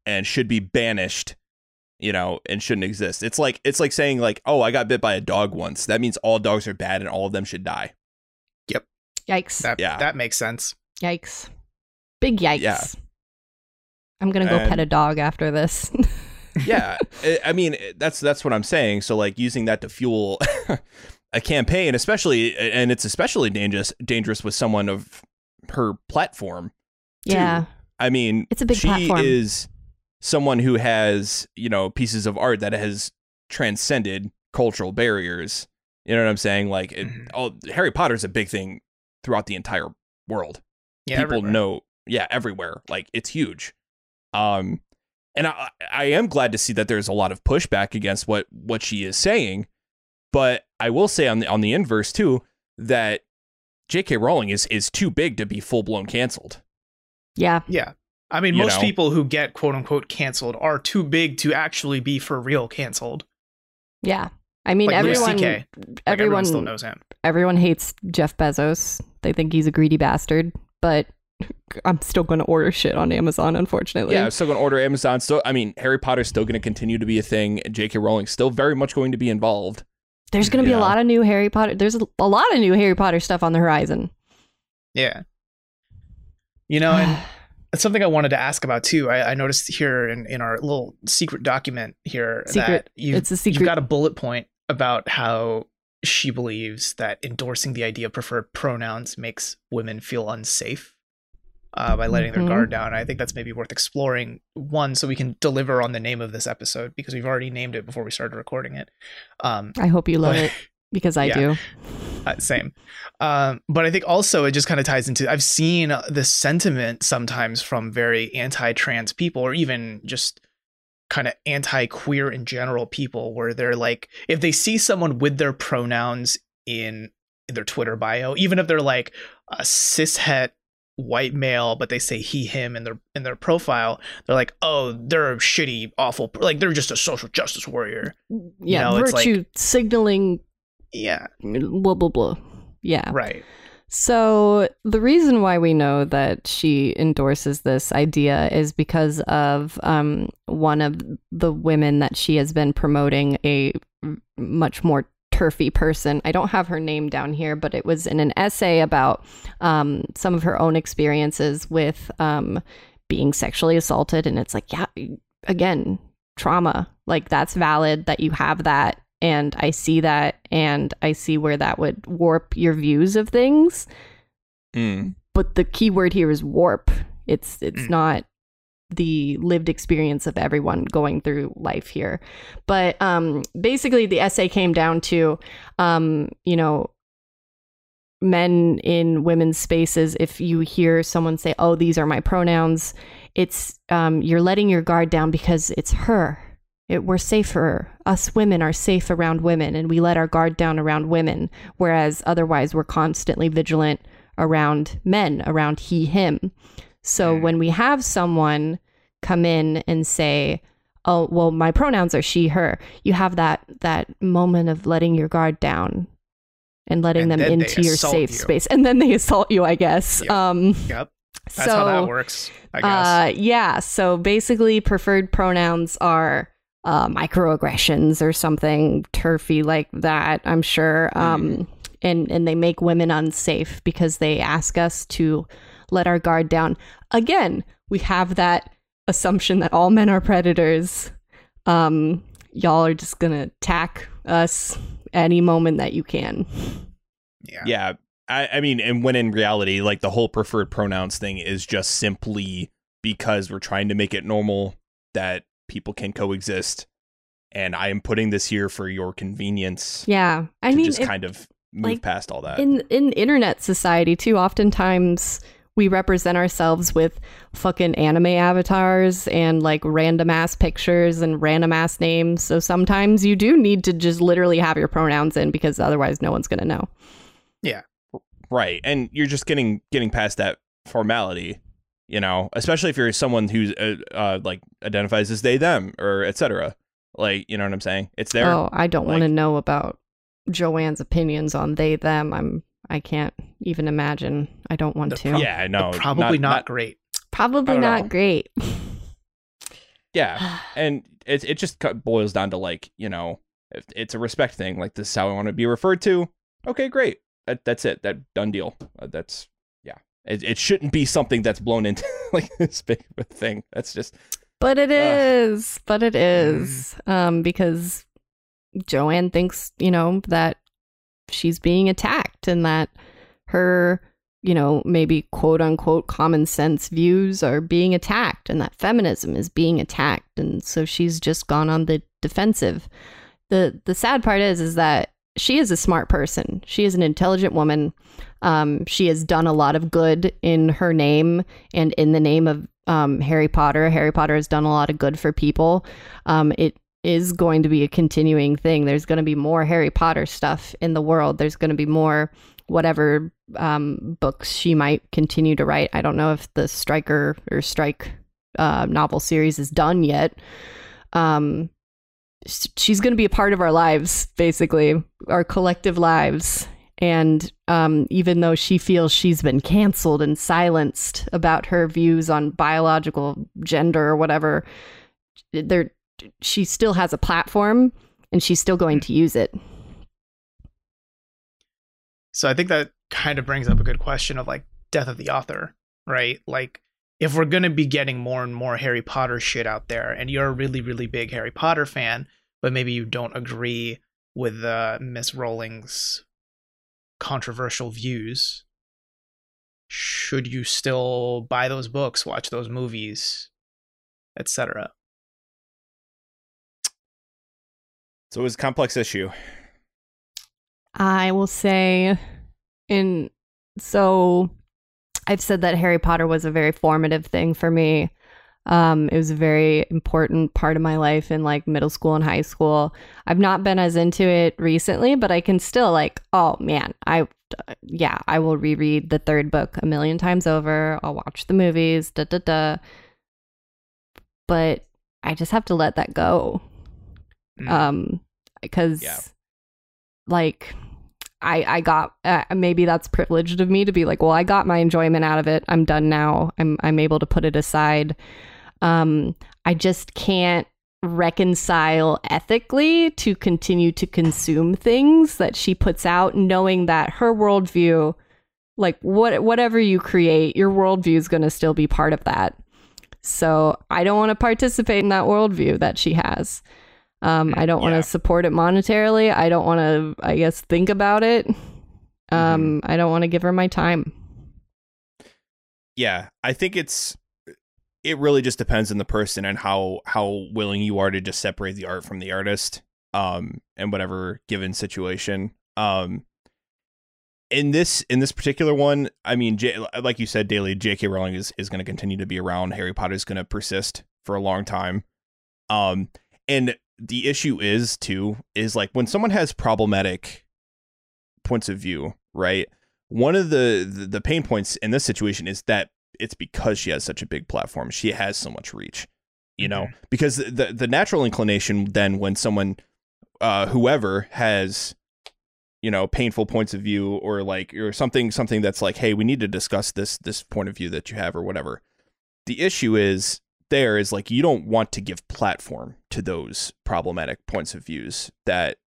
and should be banished. You know, and shouldn't exist. It's like it's like saying like, "Oh, I got bit by a dog once." That means all dogs are bad and all of them should die. Yep. Yikes That Yeah. that makes sense. yikes big yikes Yeah. i'm gonna go And- pet a dog after this *laughs* yeah I- i mean eh, that's that's what i'm saying so like using that to fuel *laughs* a campaign, especially, and it's especially dangerous dangerous with someone of her platform. too. Yeah. I mean, It's a big she platform. is someone who has you know pieces of art that has transcended cultural barriers. You know what I'm saying? Like, it, Mhm. oh, Harry Potter's a big thing throughout the entire world. Yeah, People everywhere. know, yeah, everywhere. Like, it's huge. Um, and I, I am glad to see that there's a lot of pushback against what what she is saying. But I will say on the on the inverse too that J.K. Rowling is is too big to be full blown canceled. Yeah. Yeah. I mean, most know? people who get quote unquote canceled are too big to actually be for real canceled. Yeah. I mean, Like everyone, Like, everyone, everyone still knows him. everyone hates Jeff Bezos. They think he's a greedy bastard, but *laughs* I'm still going to order shit on Amazon, unfortunately. Yeah, I'm still going to order Amazon. Still, I mean, Harry Potter's still going to continue to be a thing. J.K. Rowling's still very much going to be involved. There's going to be you a lot of new Harry Potter. There's a, a lot of new Harry Potter stuff on the horizon. Yeah. You know, and *sighs* *sighs* *sighs* That's something I wanted to ask about too. I, I noticed here in, in our little secret document here Secret. that you've, It's a secret. you've got a bullet point about how she believes that endorsing the idea of preferred pronouns makes women feel unsafe uh, by letting Mhm. their guard down. I think that's maybe worth exploring. One, so we can deliver on the name of this episode because we've already named it before we started recording it. Um, I hope you love but- it *laughs* because I Yeah. do. uh, same. Um, but I think also it just kind of ties into I've seen this sentiment sometimes from very anti-trans people or even just kind of anti-queer in general people where they're like if they see someone with their pronouns in, in their Twitter bio, even if they're like a cishet white male but they say he him in their in their profile they're like oh they're a shitty awful like they're just a social justice warrior Yeah, know, it's like- virtue signaling, yeah blah blah blah. Yeah. right So the reason why we know that she endorses this idea is because of um, one of the women that she has been promoting, a much more turfy person. I don't have her name down here, but it was in an essay about um, some of her own experiences with um, being sexually assaulted, and it's like, yeah, again, trauma. Like that's valid that you have that. And I see that, and I see where that would warp your views of things Mm. but the key word here is warp. It's it's Mm. not the lived experience of everyone going through life here. But um basically the essay came down to um you know men in women's spaces if you hear someone say oh these are my pronouns it's um you're letting your guard down because it's her it, we're safer us women are safe around women and we let our guard down around women whereas otherwise we're constantly vigilant around men, around he, him. So when we have someone come in and say, "Oh, well, my pronouns are she, her," you have that that moment of letting your guard down and letting And them into your safe you. space, and then they assault you. I guess. Yep. Um, yep that's so how that works i guess uh, yeah. So basically, preferred pronouns are uh, microaggressions or something turfy like that. I'm sure. Um, and and they make women unsafe because they ask us to let our guard down. Again, we have that assumption that all men are predators. Um, y'all are just gonna attack us any moment that you can. yeah Yeah. I, I mean, and when in reality, like the whole preferred pronouns thing is just simply because we're trying to make it normal that people can coexist. And I am putting this here for your convenience Yeah, I to mean, just it- kind of move like, past all that. in in internet society too oftentimes we represent ourselves with fucking anime avatars and like random ass pictures and random ass names so sometimes you do need to just literally have your pronouns in because otherwise no one's gonna know Yeah. right. And you're just getting getting past that formality, you know, especially if you're someone who's uh, uh like identifies as they them or etc. Like, you know what I'm saying? It's there. oh i don't want to know about joanne's opinions on they them i'm i can't even imagine i don't want to prob- yeah, no. probably not, great probably don't know. great *laughs* Yeah. *sighs* and it it just boils down to like you know it's a respect thing like this is how i want to be referred to okay great that, that's it that done deal uh, that's yeah it, it shouldn't be something that's blown into *laughs* like this big of a thing that's just But it Ugh. is. But it is. Um, because Joanne thinks, you know, that she's being attacked and that her you know maybe quote unquote common sense views are being attacked and that feminism is being attacked and so she's just gone on the defensive the the sad part is is that she is a smart person she is an intelligent woman um, she has done a lot of good in her name and in the name of um, Harry Potter. Harry Potter has done a lot of good for people. Um, it is going to be a continuing thing. There's going to be more Harry Potter stuff in the world. There's going to be more whatever um, books she might continue to write. I don't know if the Striker or Strike uh, novel series is done yet. Um, she's going to be a part of our lives, basically, our collective lives. And um, even though she feels she's been canceled and silenced about her views on biological gender or whatever, there she still has a platform and she's still going to use it. So I think that kind of brings up a good question of like death of the author, right? Like if we're going to be getting more and more Harry Potter shit out there and you're a really really big Harry Potter fan, but maybe you don't agree with uh, Miss Rowling's controversial views, should you still buy those books, watch those movies, etc.? So it's always a complex issue. I will say, in so I've said that Harry Potter was a very formative thing for me. Um, it was a very important part of my life in like middle school and high school. I've not been as into it recently, but I can still like, oh man, I yeah, I will reread the third book a million times over. I'll watch the movies, da da da. But I just have to let that go. Mm. Um, because yeah. like I I got uh, maybe that's privileged of me to be like, well, I got my enjoyment out of it. I'm done now. I'm I'm able to put it aside. Um, I just can't reconcile ethically to continue to consume things that she puts out, knowing that her worldview, like what whatever you create, your worldview is going to still be part of that. So I don't want to participate in that worldview that she has. Um, I don't want to support it monetarily. I don't want to, I guess, think about it. Um, mm-hmm. I don't want to give her my time. Yeah, I think it's it really just depends on the person and how how willing you are to just separate the art from the artist um in whatever given situation um in this in this particular one i mean J, like you said daily jk rowling is, is going to continue to be around harry potter is going to persist for a long time um and the issue is too is like when someone has problematic points of view right one of the, the the pain points in this situation is that it's because she has such a big platform. She has so much reach, you know, mm-hmm. because the the natural inclination then when someone uh whoever has you know painful points of view or like or something something that's like hey we need to discuss this this point of view that you have or whatever the issue is there is like you don't want to give platform to those problematic points of views that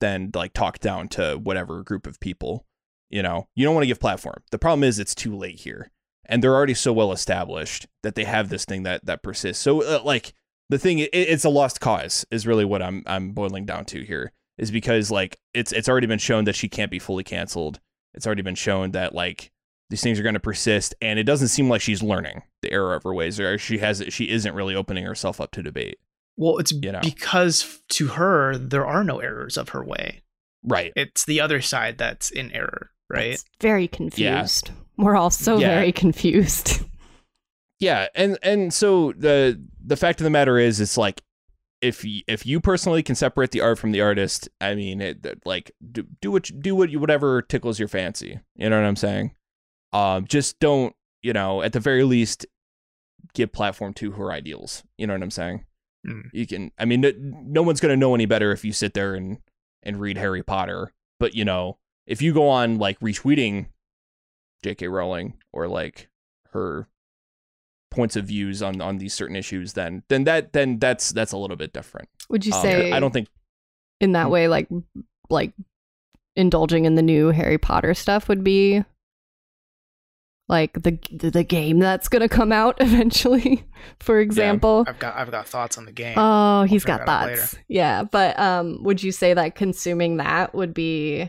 then like talk down to whatever group of people you know you don't want to give platform the problem is it's too late here and they're already so well established that they have this thing that that persists. So uh, like the thing, it, it's a lost cause is really what I'm I'm boiling down to here. Is because like it's it's already been shown that she can't be fully canceled. It's already been shown that like these things are going to persist, and it doesn't seem like she's learning the error of her ways, or she has she isn't really opening herself up to debate. Well, it's you know? because to her there are no errors of her way. Right. It's the other side that's in error. Right. That's very confused. Yeah. We're all so yeah. very confused. *laughs* Yeah, and and so the the fact of the matter is, it's like if y- if you personally can separate the art from the artist, I mean, it, like do, do what you, do what you, whatever tickles your fancy. You know what I'm saying? Um, just don't you know at the very least give platform to her ideals. You know what I'm saying? Mm. You can. I mean, no, no one's gonna know any better if you sit there and and read Harry Potter. But you know, if you go on like retweeting J.K. Rowling or like her points of views on on these certain issues, then then that then that's that's a little bit different. Would you um, say? I don't think in that hmm. way, like like indulging in the new Harry Potter stuff would be like the the game that's gonna come out *laughs* eventually for example yeah, i've got i've got thoughts on the game oh he's got thoughts yeah but um would you say that consuming that would be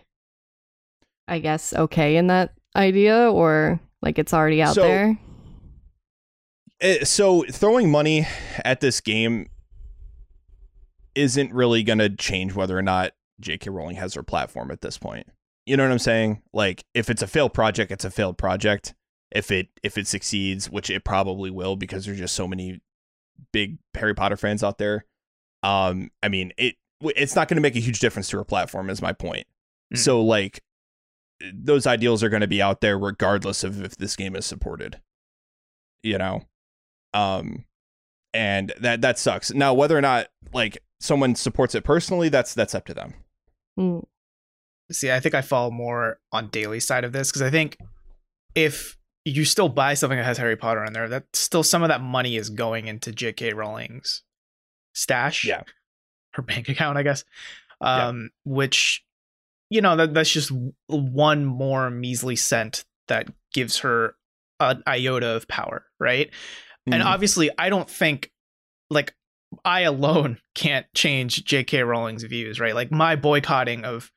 I guess, okay in that idea, or like it's already out So- there? Eh, so throwing money at this game isn't really going to change whether or not J.K. Rowling has her platform at this point. You know what I'm saying? Like if it's a failed project, it's a failed project. If it if it succeeds, which it probably will because there's just so many big Harry Potter fans out there. Um I mean, it it's not going to make a huge difference to her platform is my point. Mm. So like those ideals are going to be out there regardless of if this game is supported. You know. Um and that that sucks. Now whether or not like someone supports it personally, that's that's up to them. Mm, See, I think I fall more on daily side of this because I think if you still buy something that has Harry Potter in there, that still some of that money is going into J.K. Rowling's stash, Yeah. her bank account, I guess. Yeah. Um, which you know that that's just one more measly cent that gives her an iota of power, right? And Mhm. obviously, I don't think like I alone *laughs* can't change J.K. Rowling's views, right? Like my boycotting of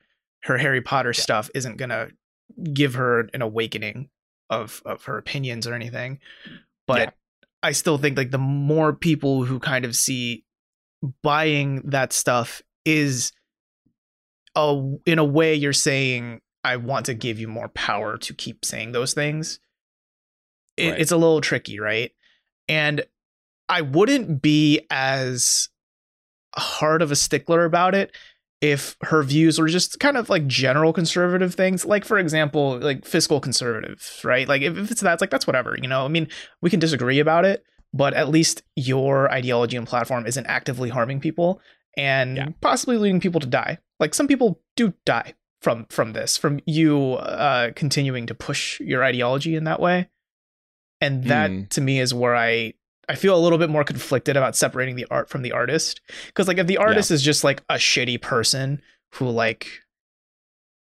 her Harry Potter stuff isn't gonna give her an awakening of of her opinions or anything. But Yeah. I still think like the more people who kind of see buying that stuff is a in a way you're saying I want to give you more power to keep saying those things. It, Right. It's a little tricky, right? And I wouldn't be as hard of a stickler about it if her views were just kind of like general conservative things like for example like fiscal conservative right like if, if it's that it's like that's whatever you know i mean we can disagree about it but at least your ideology and platform isn't actively harming people and Yeah. possibly leading people to die like some people do die from from this from you uh continuing to push your ideology in that way and that Mm. to me is where i i feel a little bit more conflicted about separating the art from the artist. Because like if the artist is just like a shitty person who like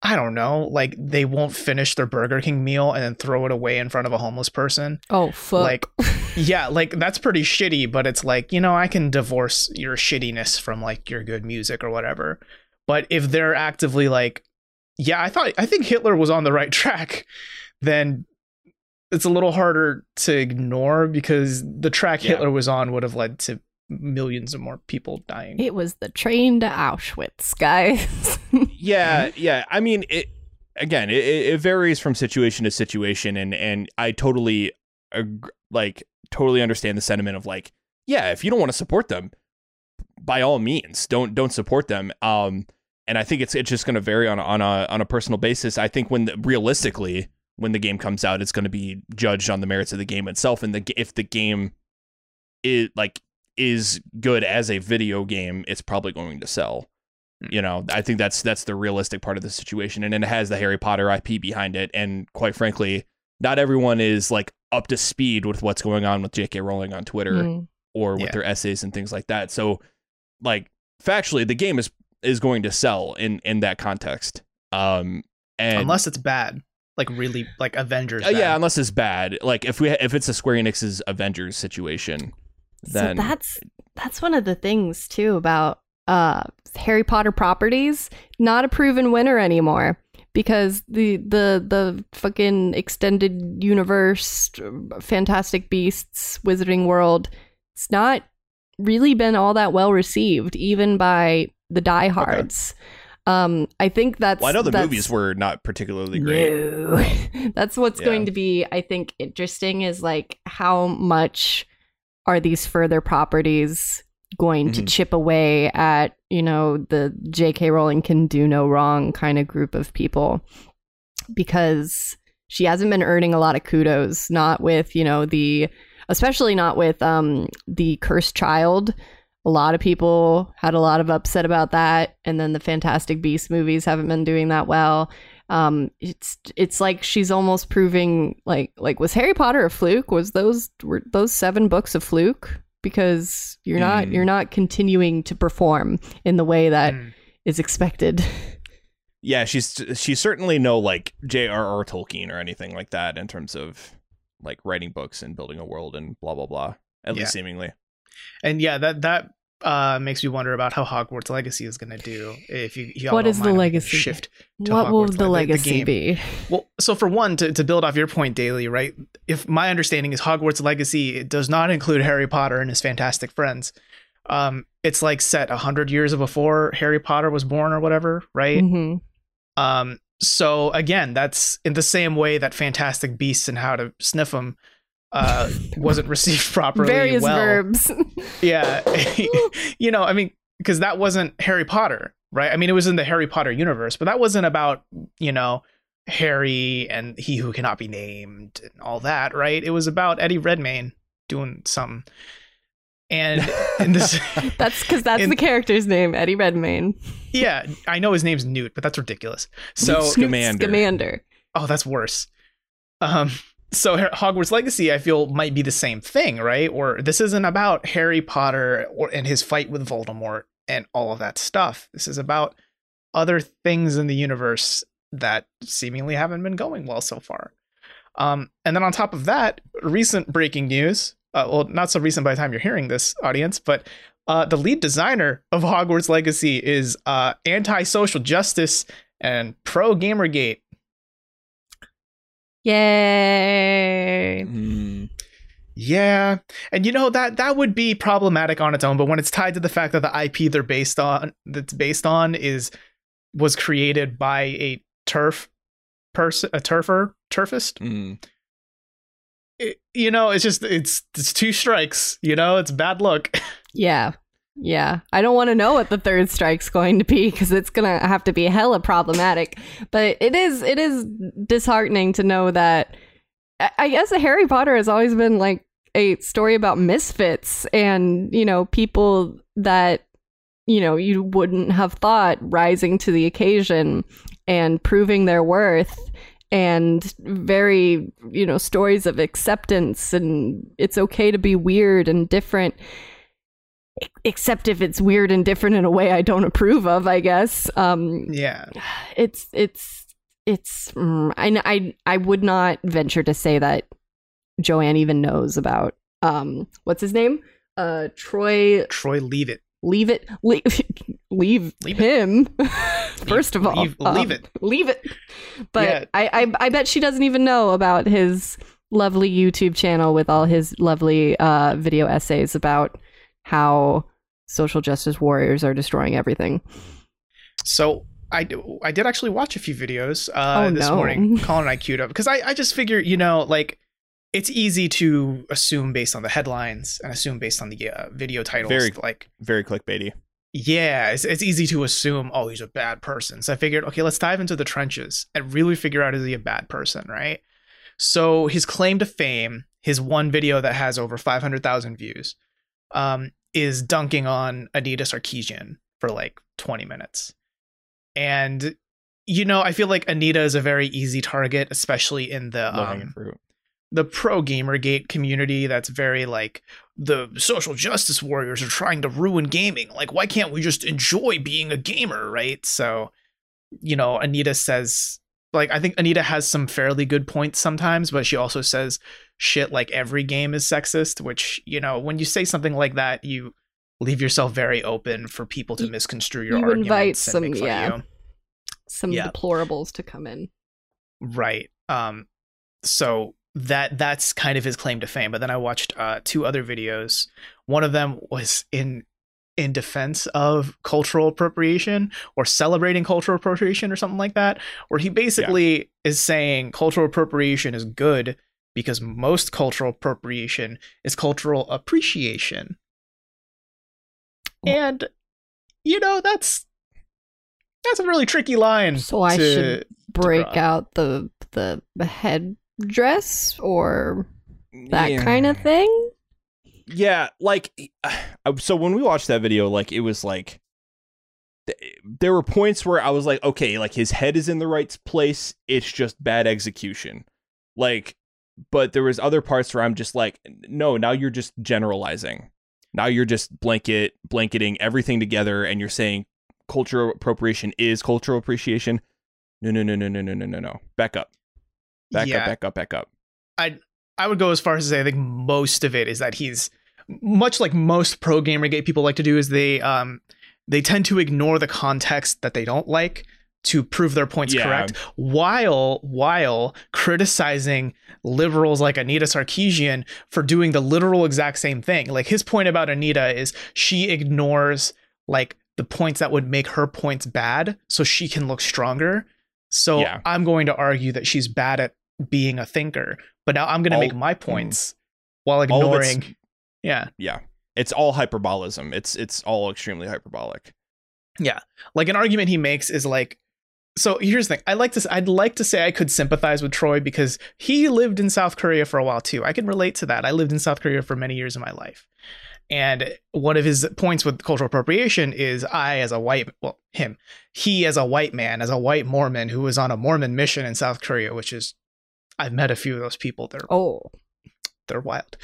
i don't know like they won't finish their burger king meal and then throw it away in front of a homeless person Oh fuck! like *laughs* yeah like that's pretty shitty but it's like you know i can divorce your shittiness from like your good music or whatever. But if they're actively like yeah i thought i think hitler was on the right *laughs* track then it's a little harder to ignore because the track Yeah. hitler was on would have led to millions of more people dying it was the train to Auschwitz, guys. *laughs* Yeah, yeah. I mean, it again, it, it varies from situation to situation, and and I totally ag- like totally understand the sentiment of like, yeah, if you don't want to support them, by all means, don't don't support them. Um, and I think it's it's just going to vary on on a on a personal basis. I think when the, realistically when the game comes out, it's going to be judged on the merits of the game itself, and the if the game is like is good as a video game, it's probably going to sell. You know i think that's that's the realistic part of the situation and it has the harry potter ip behind it and quite frankly not everyone is like up to speed with what's going on with jk rowling on twitter Mm. or with Yeah. their essays and things like that. So like factually the game is is going to sell in in that context. Um and unless it's bad like really like avengers uh, yeah unless it's bad. Like if we if it's a square enix's avengers situation then so that's that's one of the things too about uh Harry Potter properties. Not a proven winner anymore because the the the fucking extended universe fantastic beasts wizarding world it's not really been all that well received even by the diehards um i think that's well, i know the movies were not particularly great no. *laughs* That's what's Yeah. going to be, I think, interesting is like how much are these further properties going to Mhm. chip away at, you know, the J.K. Rowling can do no wrong kind of group of people because she hasn't been earning a lot of kudos, not with, you know, the especially not with um the cursed child a lot of people had a lot of upset about that and then the fantastic beast movies haven't been doing that well um it's it's like she's almost proving like like was harry potter a fluke was those were those seven books a fluke because you're not Mm. you're not continuing to perform in the way that Mm. is expected *laughs* yeah, she's she's certainly no like J.R.R. Tolkien or anything like that in terms of like writing books and building a world and blah blah blah. At Yeah. least seemingly. And yeah that that uh, makes me wonder about how Hogwarts Legacy is going to do. If you, you What is the legacy? shift? what will Hogwarts, the like, the- the legacy game. be? Well, so for one, to, to build off your point, Daily, right? If my understanding is Hogwarts Legacy, it does not include Harry Potter and his fantastic friends. Um, it's like set a hundred years before Harry Potter was born or whatever, right? hmm Um, so again, that's in the same way that Fantastic Beasts and How to Sniff Them uh, *laughs* wasn't received *laughs* properly. Various well. verbs. *laughs* Yeah, you know, I mean, because that wasn't Harry Potter, right? I mean, it was in the Harry Potter universe, but that wasn't about you know Harry and he who cannot be named and all that, right? It was about Eddie Redmayne doing something. And in this, that's because that's In- the character's name, Eddie Redmayne. yeah, I know his name's Newt, but that's ridiculous. So, Newt Scamander. Scamander. oh, that's worse. Um, so Hogwarts Legacy, I feel, might be the same thing, right? Or this isn't about Harry Potter or and his fight with Voldemort and all of that stuff. This is about other things in the universe that seemingly haven't been going well so far. Um, and then on top of that, recent breaking news. Uh, well, not so recent by the time you're hearing this, audience, but uh, the lead designer of Hogwarts Legacy is uh, anti-social justice and pro Gamergate. Yay. Mm. Yeah, and you know that that would be problematic on its own, but when it's tied to the fact that the IP they're based on that's based on is was created by a TERF person, a turfer, turfist, Mm. it, you know, it's just it's it's two strikes. You know, it's bad luck. *laughs* Yeah. Yeah. I don't want to know what the third strike's going to be because it's going to have to be hella problematic. But it is it is disheartening to know that I- I guess Harry Potter has always been like a story about misfits and, you know, people that you know, you wouldn't have thought rising to the occasion and proving their worth and very, you know, stories of acceptance and it's okay to be weird and different except if it's weird and different in a way I don't approve of, I guess. Um, yeah, it's it's it's mm, I I I would not venture to say that Joanne even knows about um what's his name? Uh Troy Troy, *laughs* leave it. *laughs* leave it leave leave, Leave him first of all leave- leave Um, it. leave it but Yeah. I, I i bet she doesn't even know about his lovely youtube channel with all his lovely uh video essays about how social justice warriors are destroying everything So I, I did actually watch a few videos uh, Oh, this no. morning. *laughs* Colin and I queued up because I, I just figure, you know, like it's easy to assume based on the headlines and assume based on the uh, video titles. Very- like, Very clickbaity. yeah, it's, it's easy to assume, oh, he's a bad person. So I figured, okay, let's dive into the trenches and really figure out is he a bad person, right? So his claim to fame, his one video that has over 500,000 views, um, is dunking on Anita Sarkeesian for like 20 minutes. And, you know, I feel like Anita is a very easy target, especially in the um, the pro gamergate community that's very like the social justice warriors are trying to ruin gaming. Like why can't we just enjoy being a gamer right? So you know anita says like i think anita has some fairly good points sometimes but she also says shit like every game is sexist which you know when you say something like that you leave yourself very open for people to misconstrue your you arguments invite and some- make fun of yeah. some Yeah. deplorables to come in Right. Um so that that's kind of his claim to fame. But then I watched uh two other videos. One of them was in in defense of cultural appropriation or celebrating cultural appropriation or something like that, where he basically is saying cultural appropriation is good because most cultural appropriation is cultural appreciation. And you know, that's that's a really tricky line. So I to- should break out the the headdress or that Yeah. kind of thing. Yeah like *sighs* so when we watched that video like it was like there were points where i was like okay like his head is in the right place it's just bad execution. Like but there was other parts where i'm just like no now you're just generalizing. Now you're just blanket blanketing everything together and you're saying cultural appropriation is cultural appreciation. No no no no no no no no no. Back up. Back Yeah. up back up back up. I I would go as far as to say I think most of it is that he's much like most pro gamergate people like to do is they um they tend to ignore the context that they don't like to prove their points Yeah. correct while while criticizing liberals like Anita Sarkeesian for doing the literal exact same thing. Like his point about Anita is she ignores like the points that would make her points bad so she can look stronger. So Yeah. I'm going to argue that she's bad at being a thinker, but now I'm going to make my points while All ignoring yeah. Yeah. It's all hyperbolism. It's it's all extremely hyperbolic. Yeah. Like an argument he makes is like so here's the thing i like to i'd like to say i could sympathize with troy because he lived in south korea for a while too i can relate to that i lived in south korea for many years of my life and one of his points with cultural appropriation is i as a white well him he as a white man as a white mormon who was on a mormon mission in south korea which is i've met a few of those people they're Oh, they're wild.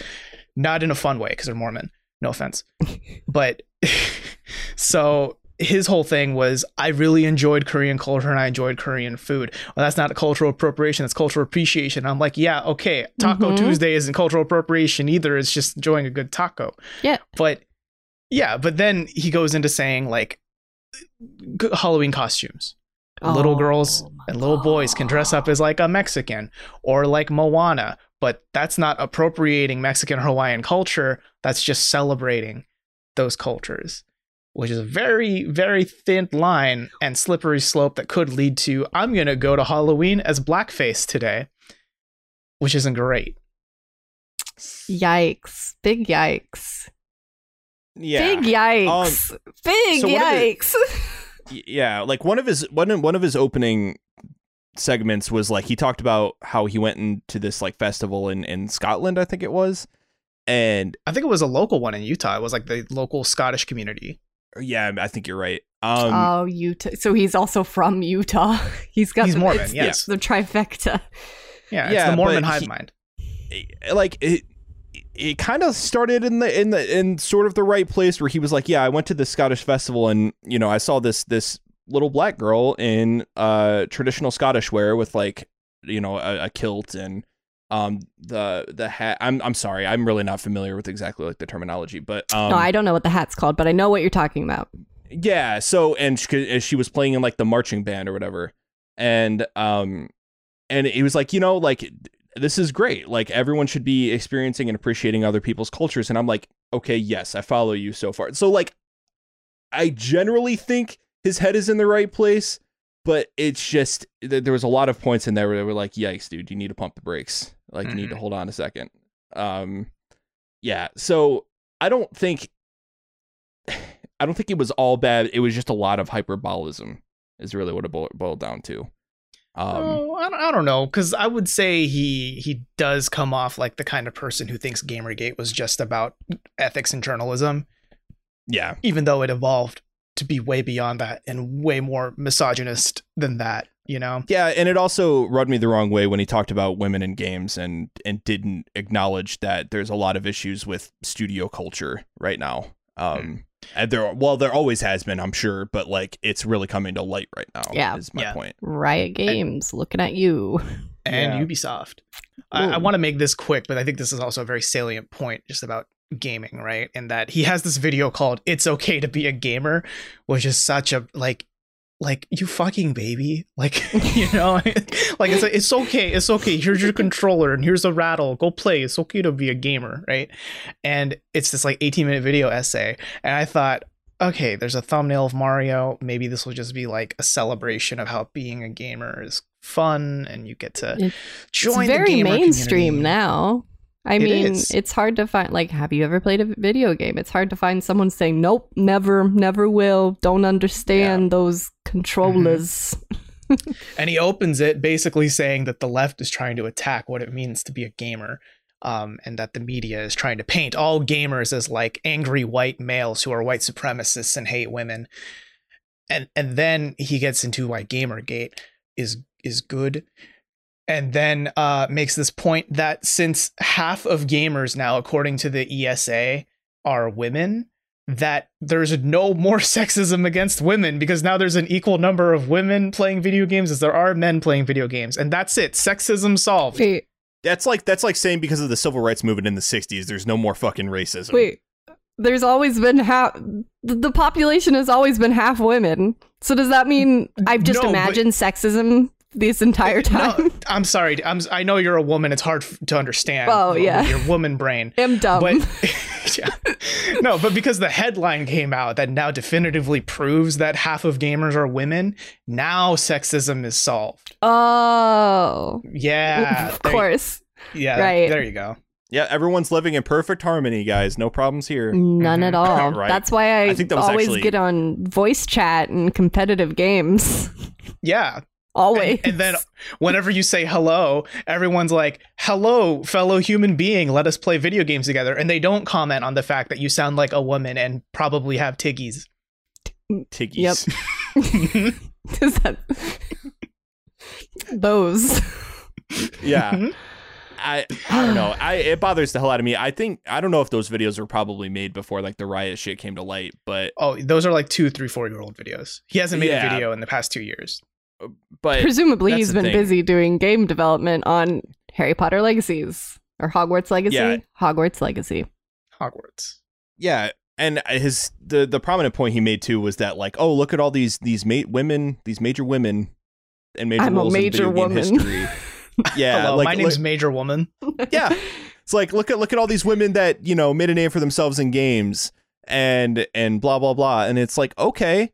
Not in a fun way because they're Mormon. No offense. *laughs* but *laughs* so his whole thing was I really enjoyed Korean culture and I enjoyed Korean food. Well, that's not cultural appropriation, that's cultural appreciation. I'm like, yeah, okay. Taco Mhm. Tuesday isn't cultural appropriation either. It's just enjoying a good taco. Yeah. But yeah, but then he goes into saying like Halloween costumes little Oh girls and little boys can dress up as like a Mexican or like Moana, but that's not appropriating Mexican or Hawaiian culture. That's just celebrating those cultures, which is a very, very thin line and slippery slope that could lead to I'm going to go to Halloween as blackface today, which isn't great. Yikes. Big yikes. Yeah. Big um, yikes. Big so one the- yikes. *laughs* Yeah like one of his one one of his opening segments was like he talked about how he went into this like festival in in Scotland I think it was and I think it was a local one in Utah. It was like the local Scottish community. yeah I think you're right um oh, Utah. So he's also from Utah. *laughs* He's got He's the, Mormon, it's the- yes. the trifecta. Yeah, it's Yeah, the Mormon hive he- mind. like it it kind of started in the in the in sort of the right place where he was like yeah I went to the Scottish festival and you know I saw this this little black girl in uh traditional Scottish wear with like you know a, a kilt and um the the hat. I'm I'm sorry I'm really not familiar with exactly like the terminology but um no, I don't know what the hat's called, but I know what you're talking about. yeah so and she, she was playing in like the marching band or whatever. And um and it was like you know like this is great like everyone should be experiencing and appreciating other people's cultures and i'm like okay yes i follow you so far. So like i generally think his head is in the right place but it's just th- there was a lot of points in there where they were like yikes dude you need to pump the brakes like you need to Mhm. hold on a second um yeah so i don't think *sighs* I don't think it was all bad. It was just a lot of hyperbolism. Is really what it boiled, boiled down to. Um, oh, I don't know, because I would say he he does come off like the kind of person who thinks GamerGate was just about ethics and journalism, yeah, even though it evolved to be way beyond that and way more misogynist than that. You know? yeah, and it also rubbed me the wrong way when he talked about women in games and and didn't acknowledge that there's a lot of issues with studio culture right now. Um, and there, well, there always has been, I'm sure, but like it's really coming to light right now. Yeah. is my Yeah. point. Riot Games, looking at you. And Yeah. Ubisoft. I, I want to make this quick, but I think this is also a very salient point just about gaming, right? And that he has this video called "It's Okay to Be a Gamer," which is such a like like you fucking baby. *laughs* Like you know *laughs* like it's it's okay it's okay. Here's your controller and here's a rattle. Go play. It's okay to be a gamer right? And it's this like 18 minute video essay. And i thought okay there's a thumbnail of mario. Maybe this will just be like a celebration of how being a gamer is fun and you get to join it's the very mainstream community. now. I It mean, is. it's hard to find. Like, have you ever played a video game? It's hard to find someone saying, "Nope, never, never will." Don't understand those controllers. and he opens it basically saying that the left is trying to attack what it means to be a gamer um, and that the media is trying to paint all gamers as like angry white males who are white supremacists and hate women and and then he gets into why gamergate is is good and then uh, makes this point that since half of gamers now according to the esa are women that there's no more *laughs* sexism against women because now there's an equal number of women playing video games as there are men playing video games and that's it sexism solved Wait, That's like that's like saying because of the civil rights movement in the '60s, there's no more fucking racism. Wait, there's always been half. The the population has always been half women. So does that mean I've just No, but- imagined sexism this entire time? No, *laughs* I'm sorry. I'm. I know you're a woman. It's hard f- to understand. Oh, with yeah. your woman brain. *laughs* I'm dumb. But *laughs* yeah. no, but because the headline came out that now definitively proves that half of gamers are women, now sexism is solved. oh, Yeah, of there you- course. yeah, right. There you go. Yeah, everyone's living in perfect harmony, guys. No problems here. None at mm-hmm. all. Right. That's why I, I think that always actually- get on voice chat and competitive games. Yeah, always. and, and then whenever you say hello, everyone's like, "Hello, fellow human being. Let us play video games together." And they don't comment on the fact that you sound like a woman and probably have tiggies. Tiggies. Yep. *laughs* *laughs* Is that those? Yeah. Mm-hmm. I I don't know. I it bothers the hell out of me. I think I don't know if those videos were probably made before like the riot shit came to light, but Oh, those are like two, three, four year old videos. He hasn't made Yeah. a video in the past two years. Uh, but Presumably, he's been thing. busy doing game development on Harry Potter Legacies or Hogwarts Legacy. Yeah. Hogwarts Legacy. Hogwarts. yeah, and his the the prominent point he made too was that like, oh, look at all these these ma- women, these major women and major I'm a roles major in video game woman. history. *laughs* Yeah, Hello, like, my name's like- Major Woman. *laughs* yeah. It's like look at look at all these women that, you know, made a name for themselves in games and and blah blah blah and it's like, okay,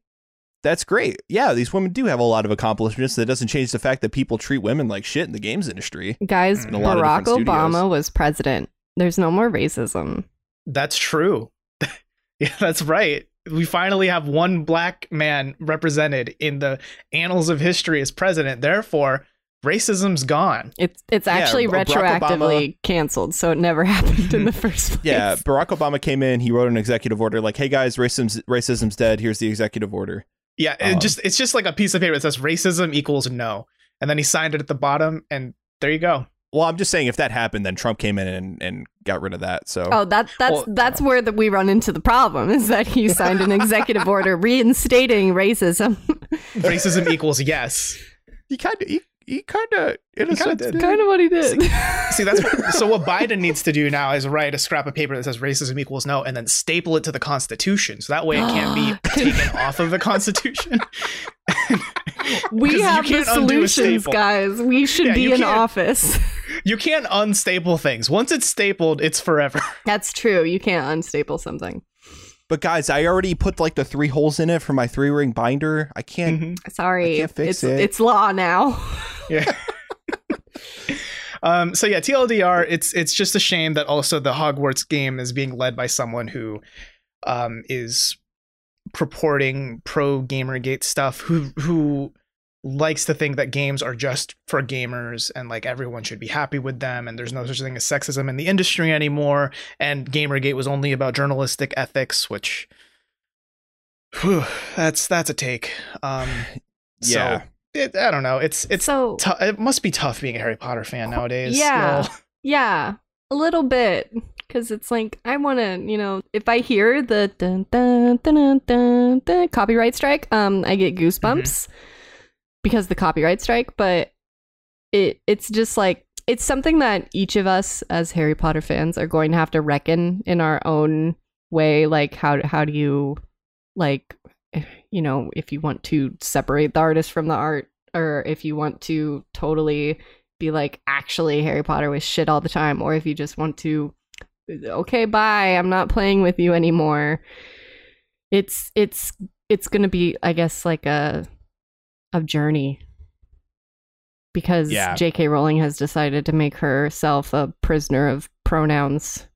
that's great. Yeah, these women do have a lot of accomplishments. That doesn't change the fact that people treat women like shit in the games industry. Guys, In a lot of Barack Obama was president. There's no more racism. That's true. *laughs* yeah, that's right. We finally have one black man represented in the annals of history as president. Therefore, racism's gone. It's it's actually Barack retroactively canceled, so it never *laughs* happened in the first place. Yeah, Barack Obama came in, he wrote an executive order like, "Hey guys, racism's racism's dead. Here's the executive order." Yeah, it Um, just it's just like a piece of paper that says racism equals no. And then he signed it at the bottom and there you go. Well, I'm just saying if that happened, then Trump came in and, and got rid of that. So Oh, that that's Well- that's where that we run into the problem is that he *laughs* signed an executive order reinstating racism. Racism equals yes. he kind of he, he kind of in a He kinda sense did. did. kind of what he did. See, that's what, so. What *laughs* Biden needs to do now is write a scrap of paper that says racism equals no, and then staple it to the Constitution, so that way it can't be *gasps* taken off of the Constitution. *laughs* we have the can't undo a solutions, guys. We should Yeah, be in office. *laughs* You can't unstaple things. Once it's stapled, it's forever. That's true. You can't unstaple something. But guys, I already put like the three holes in it for my three ring binder. I can't. Mhm. *laughs* Sorry, I can't fix it's it. it's law now. *laughs* Yeah. *laughs* um. So yeah, TLDR. It's it's just a shame that also the Hogwarts game is being led by someone who, um, is purporting pro GamerGate stuff. Who who likes to think that games are just for gamers and like everyone should be happy with them and there's no such thing as sexism in the industry anymore and gamergate was only about journalistic ethics which whew, that's that's a take um *sighs* Yeah. so it, i don't know it's it's so tou- it must be tough being a harry potter fan nowadays Yeah. y'all. *laughs* Yeah, a little bit. Because it's like, I want to, you know, if I hear the dun, dun, dun, dun, dun, dun, copyright strike, um, I get goosebumps because the copyright strike. But it it's just like, it's something that each of us as Harry Potter fans are going to have to reckon in our own way. Like, how, how do you, like, you know, if you want to separate the artist from the art, or if you want to totally be like actually Harry Potter was shit all the time, or if you just want to okay, bye, I'm not playing with you anymore. It's it's it's gonna be, I guess, like a a journey. Because Yeah. J.K. Rowling has decided to make herself a prisoner of pronouns.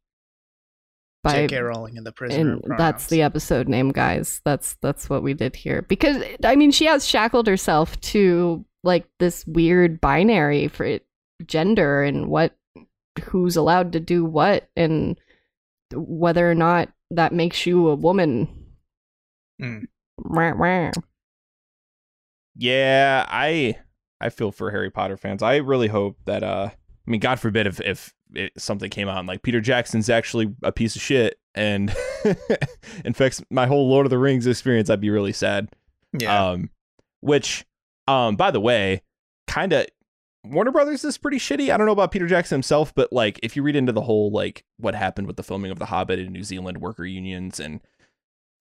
By jk rowling in the prisoner and that's the episode name guys that's that's what we did here because i mean she has shackled herself to like this weird binary for gender and what who's allowed to do what and whether or not that makes you a woman Mm. Yeah, I I feel for Harry Potter fans. I really hope that uh I mean God forbid if if it, something came out and like Peter Jackson's actually a piece of shit and *laughs* infects my whole Lord of the Rings experience, I'd be really sad. yeah Um which um by the way, kind of Warner Brothers is pretty shitty. I don't know about Peter Jackson himself, but like if you read into the whole like what happened with the filming of The Hobbit in New Zealand worker unions and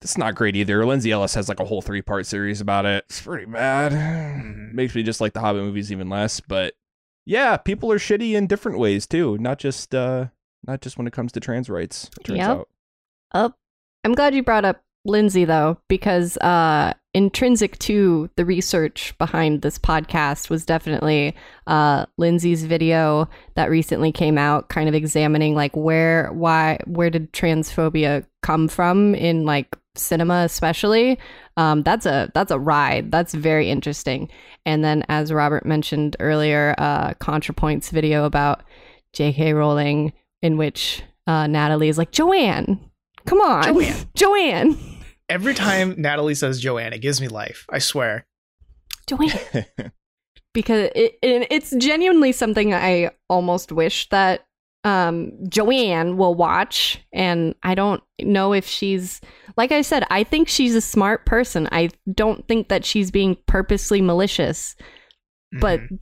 it's not great either. Lindsay Ellis has like a whole three part series about it. It's pretty bad. Mhm. Makes me just like the Hobbit movies even less. But yeah, people are shitty in different ways too. Not just uh not just when it comes to trans rights. it Turns Yep. out. Oh, I'm glad you brought up Lindsay though, because uh, intrinsic to the research behind this podcast was definitely uh, Lindsay's video that recently came out, kind of examining like where, why, where did transphobia come from in like cinema, especially. Um, that's a that's a ride. That's very interesting. And then, as Robert mentioned earlier, uh, ContraPoint's video about J.K. Rowling, in which uh, Natalie is like, Joanne, come on, Joanne. *laughs* Joanne, Every time Natalie says Joanne, it gives me life. I swear. Joanne. *laughs* because it, it it's genuinely something I almost wish that um Joanne will watch and I don't know if she's like I said I think she's a smart person. I don't think that she's being purposely malicious, but Mhm.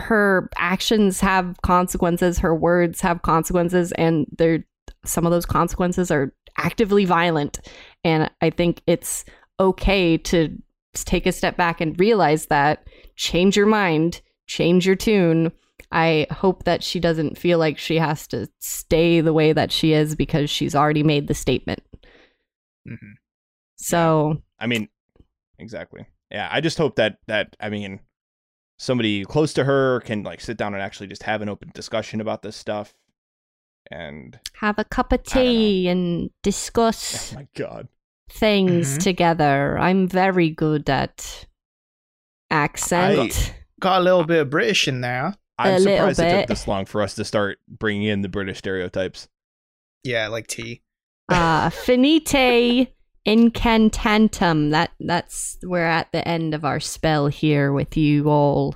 her actions have consequences, her words have consequences and they're some of those consequences are actively violent and I think it's okay to take a step back and realize that change your mind, change your tune. I hope that she doesn't feel like she has to stay the way that she is because she's already made the statement. Mhm. So, I mean, exactly. Yeah, I just hope that that I mean, somebody close to her can like sit down and actually just have an open discussion about this stuff. And have a cup of I don't know. tea and discuss. *laughs* oh discuss my god, things Mhm. together. I'm very good at accent. Got a little bit of British in there. I'm A little surprised it bit. took this long for us to start bringing in the British stereotypes. Yeah, like tea. Uh finite incantatem that that's we're at the end of our spell here with you all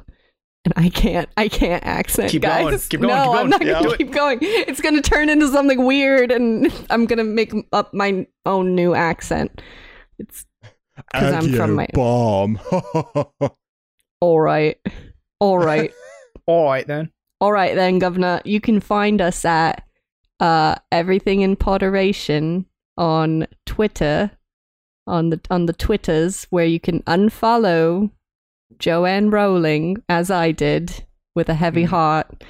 and i can't i can't accent Keep guys going, keep going, no keep i'm not Yeah. gonna Do it. keep going it's gonna turn into something weird and i'm gonna make up my own new accent It's because I'm from my- bomb. *laughs* all right all right *laughs* All right then. All right then, Governor. You can find us at uh, everything in Potteration on Twitter, on the on the Twitters, where you can unfollow Joanne Rowling as I did with a heavy Mhm. heart.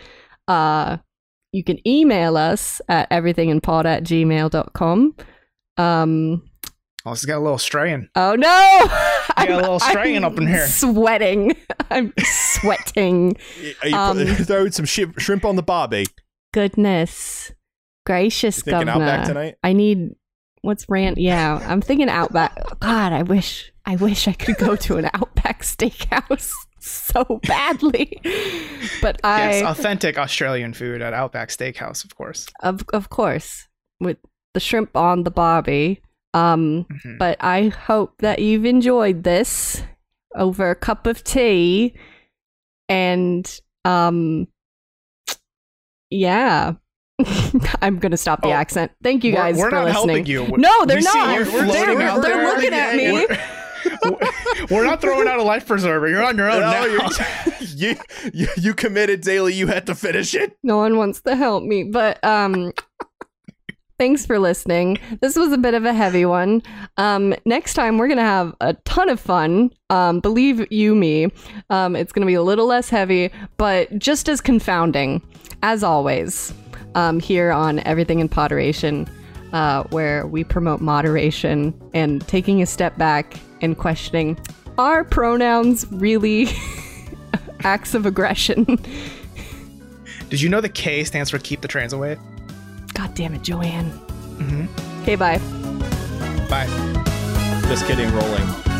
Uh, you can email us at everythinginpod at gmail.com. Um, Oh, this got a little straying. oh no! You *laughs* got a little straying up in here. Sweating. *laughs* I'm sweating. Are *laughs* you Um, throwing some shrimp on the barbie? Goodness gracious, You governor. Outback tonight? I need what's rant? Yeah, I'm thinking Outback. God, I wish, I wish I could go to an Outback steakhouse *laughs* so badly. But I, yes, authentic Australian food at Outback Steakhouse, of course. of of course, with the shrimp on the barbie. Um, Mhm. but I hope that you've enjoyed this over a cup of tea, and um, yeah. *laughs* I'm gonna stop the Oh, accent. Thank you guys we're, we're for not listening. helping you. No, they're We see not. you're They're, floating they're, there. looking at me. We're, we're not throwing out a life preserver. You're on your own No, now. you're- *laughs* *laughs* you, you you committed daily. You had to finish it. No one wants to help me, but um thanks for listening. This was a bit of a heavy one. Um next time we're going to have a ton of fun. Um believe you me. Um it's going to be a little less heavy, but just as confounding as always. Um here on Everything in Potteration. Uh, where we promote moderation and taking a step back and questioning are pronouns really *laughs* acts of aggression? *laughs* Did you know the K stands for keep the trans away? God damn it, Joanne. Mm-hmm. Okay, bye. Bye. Just kidding. Rolling.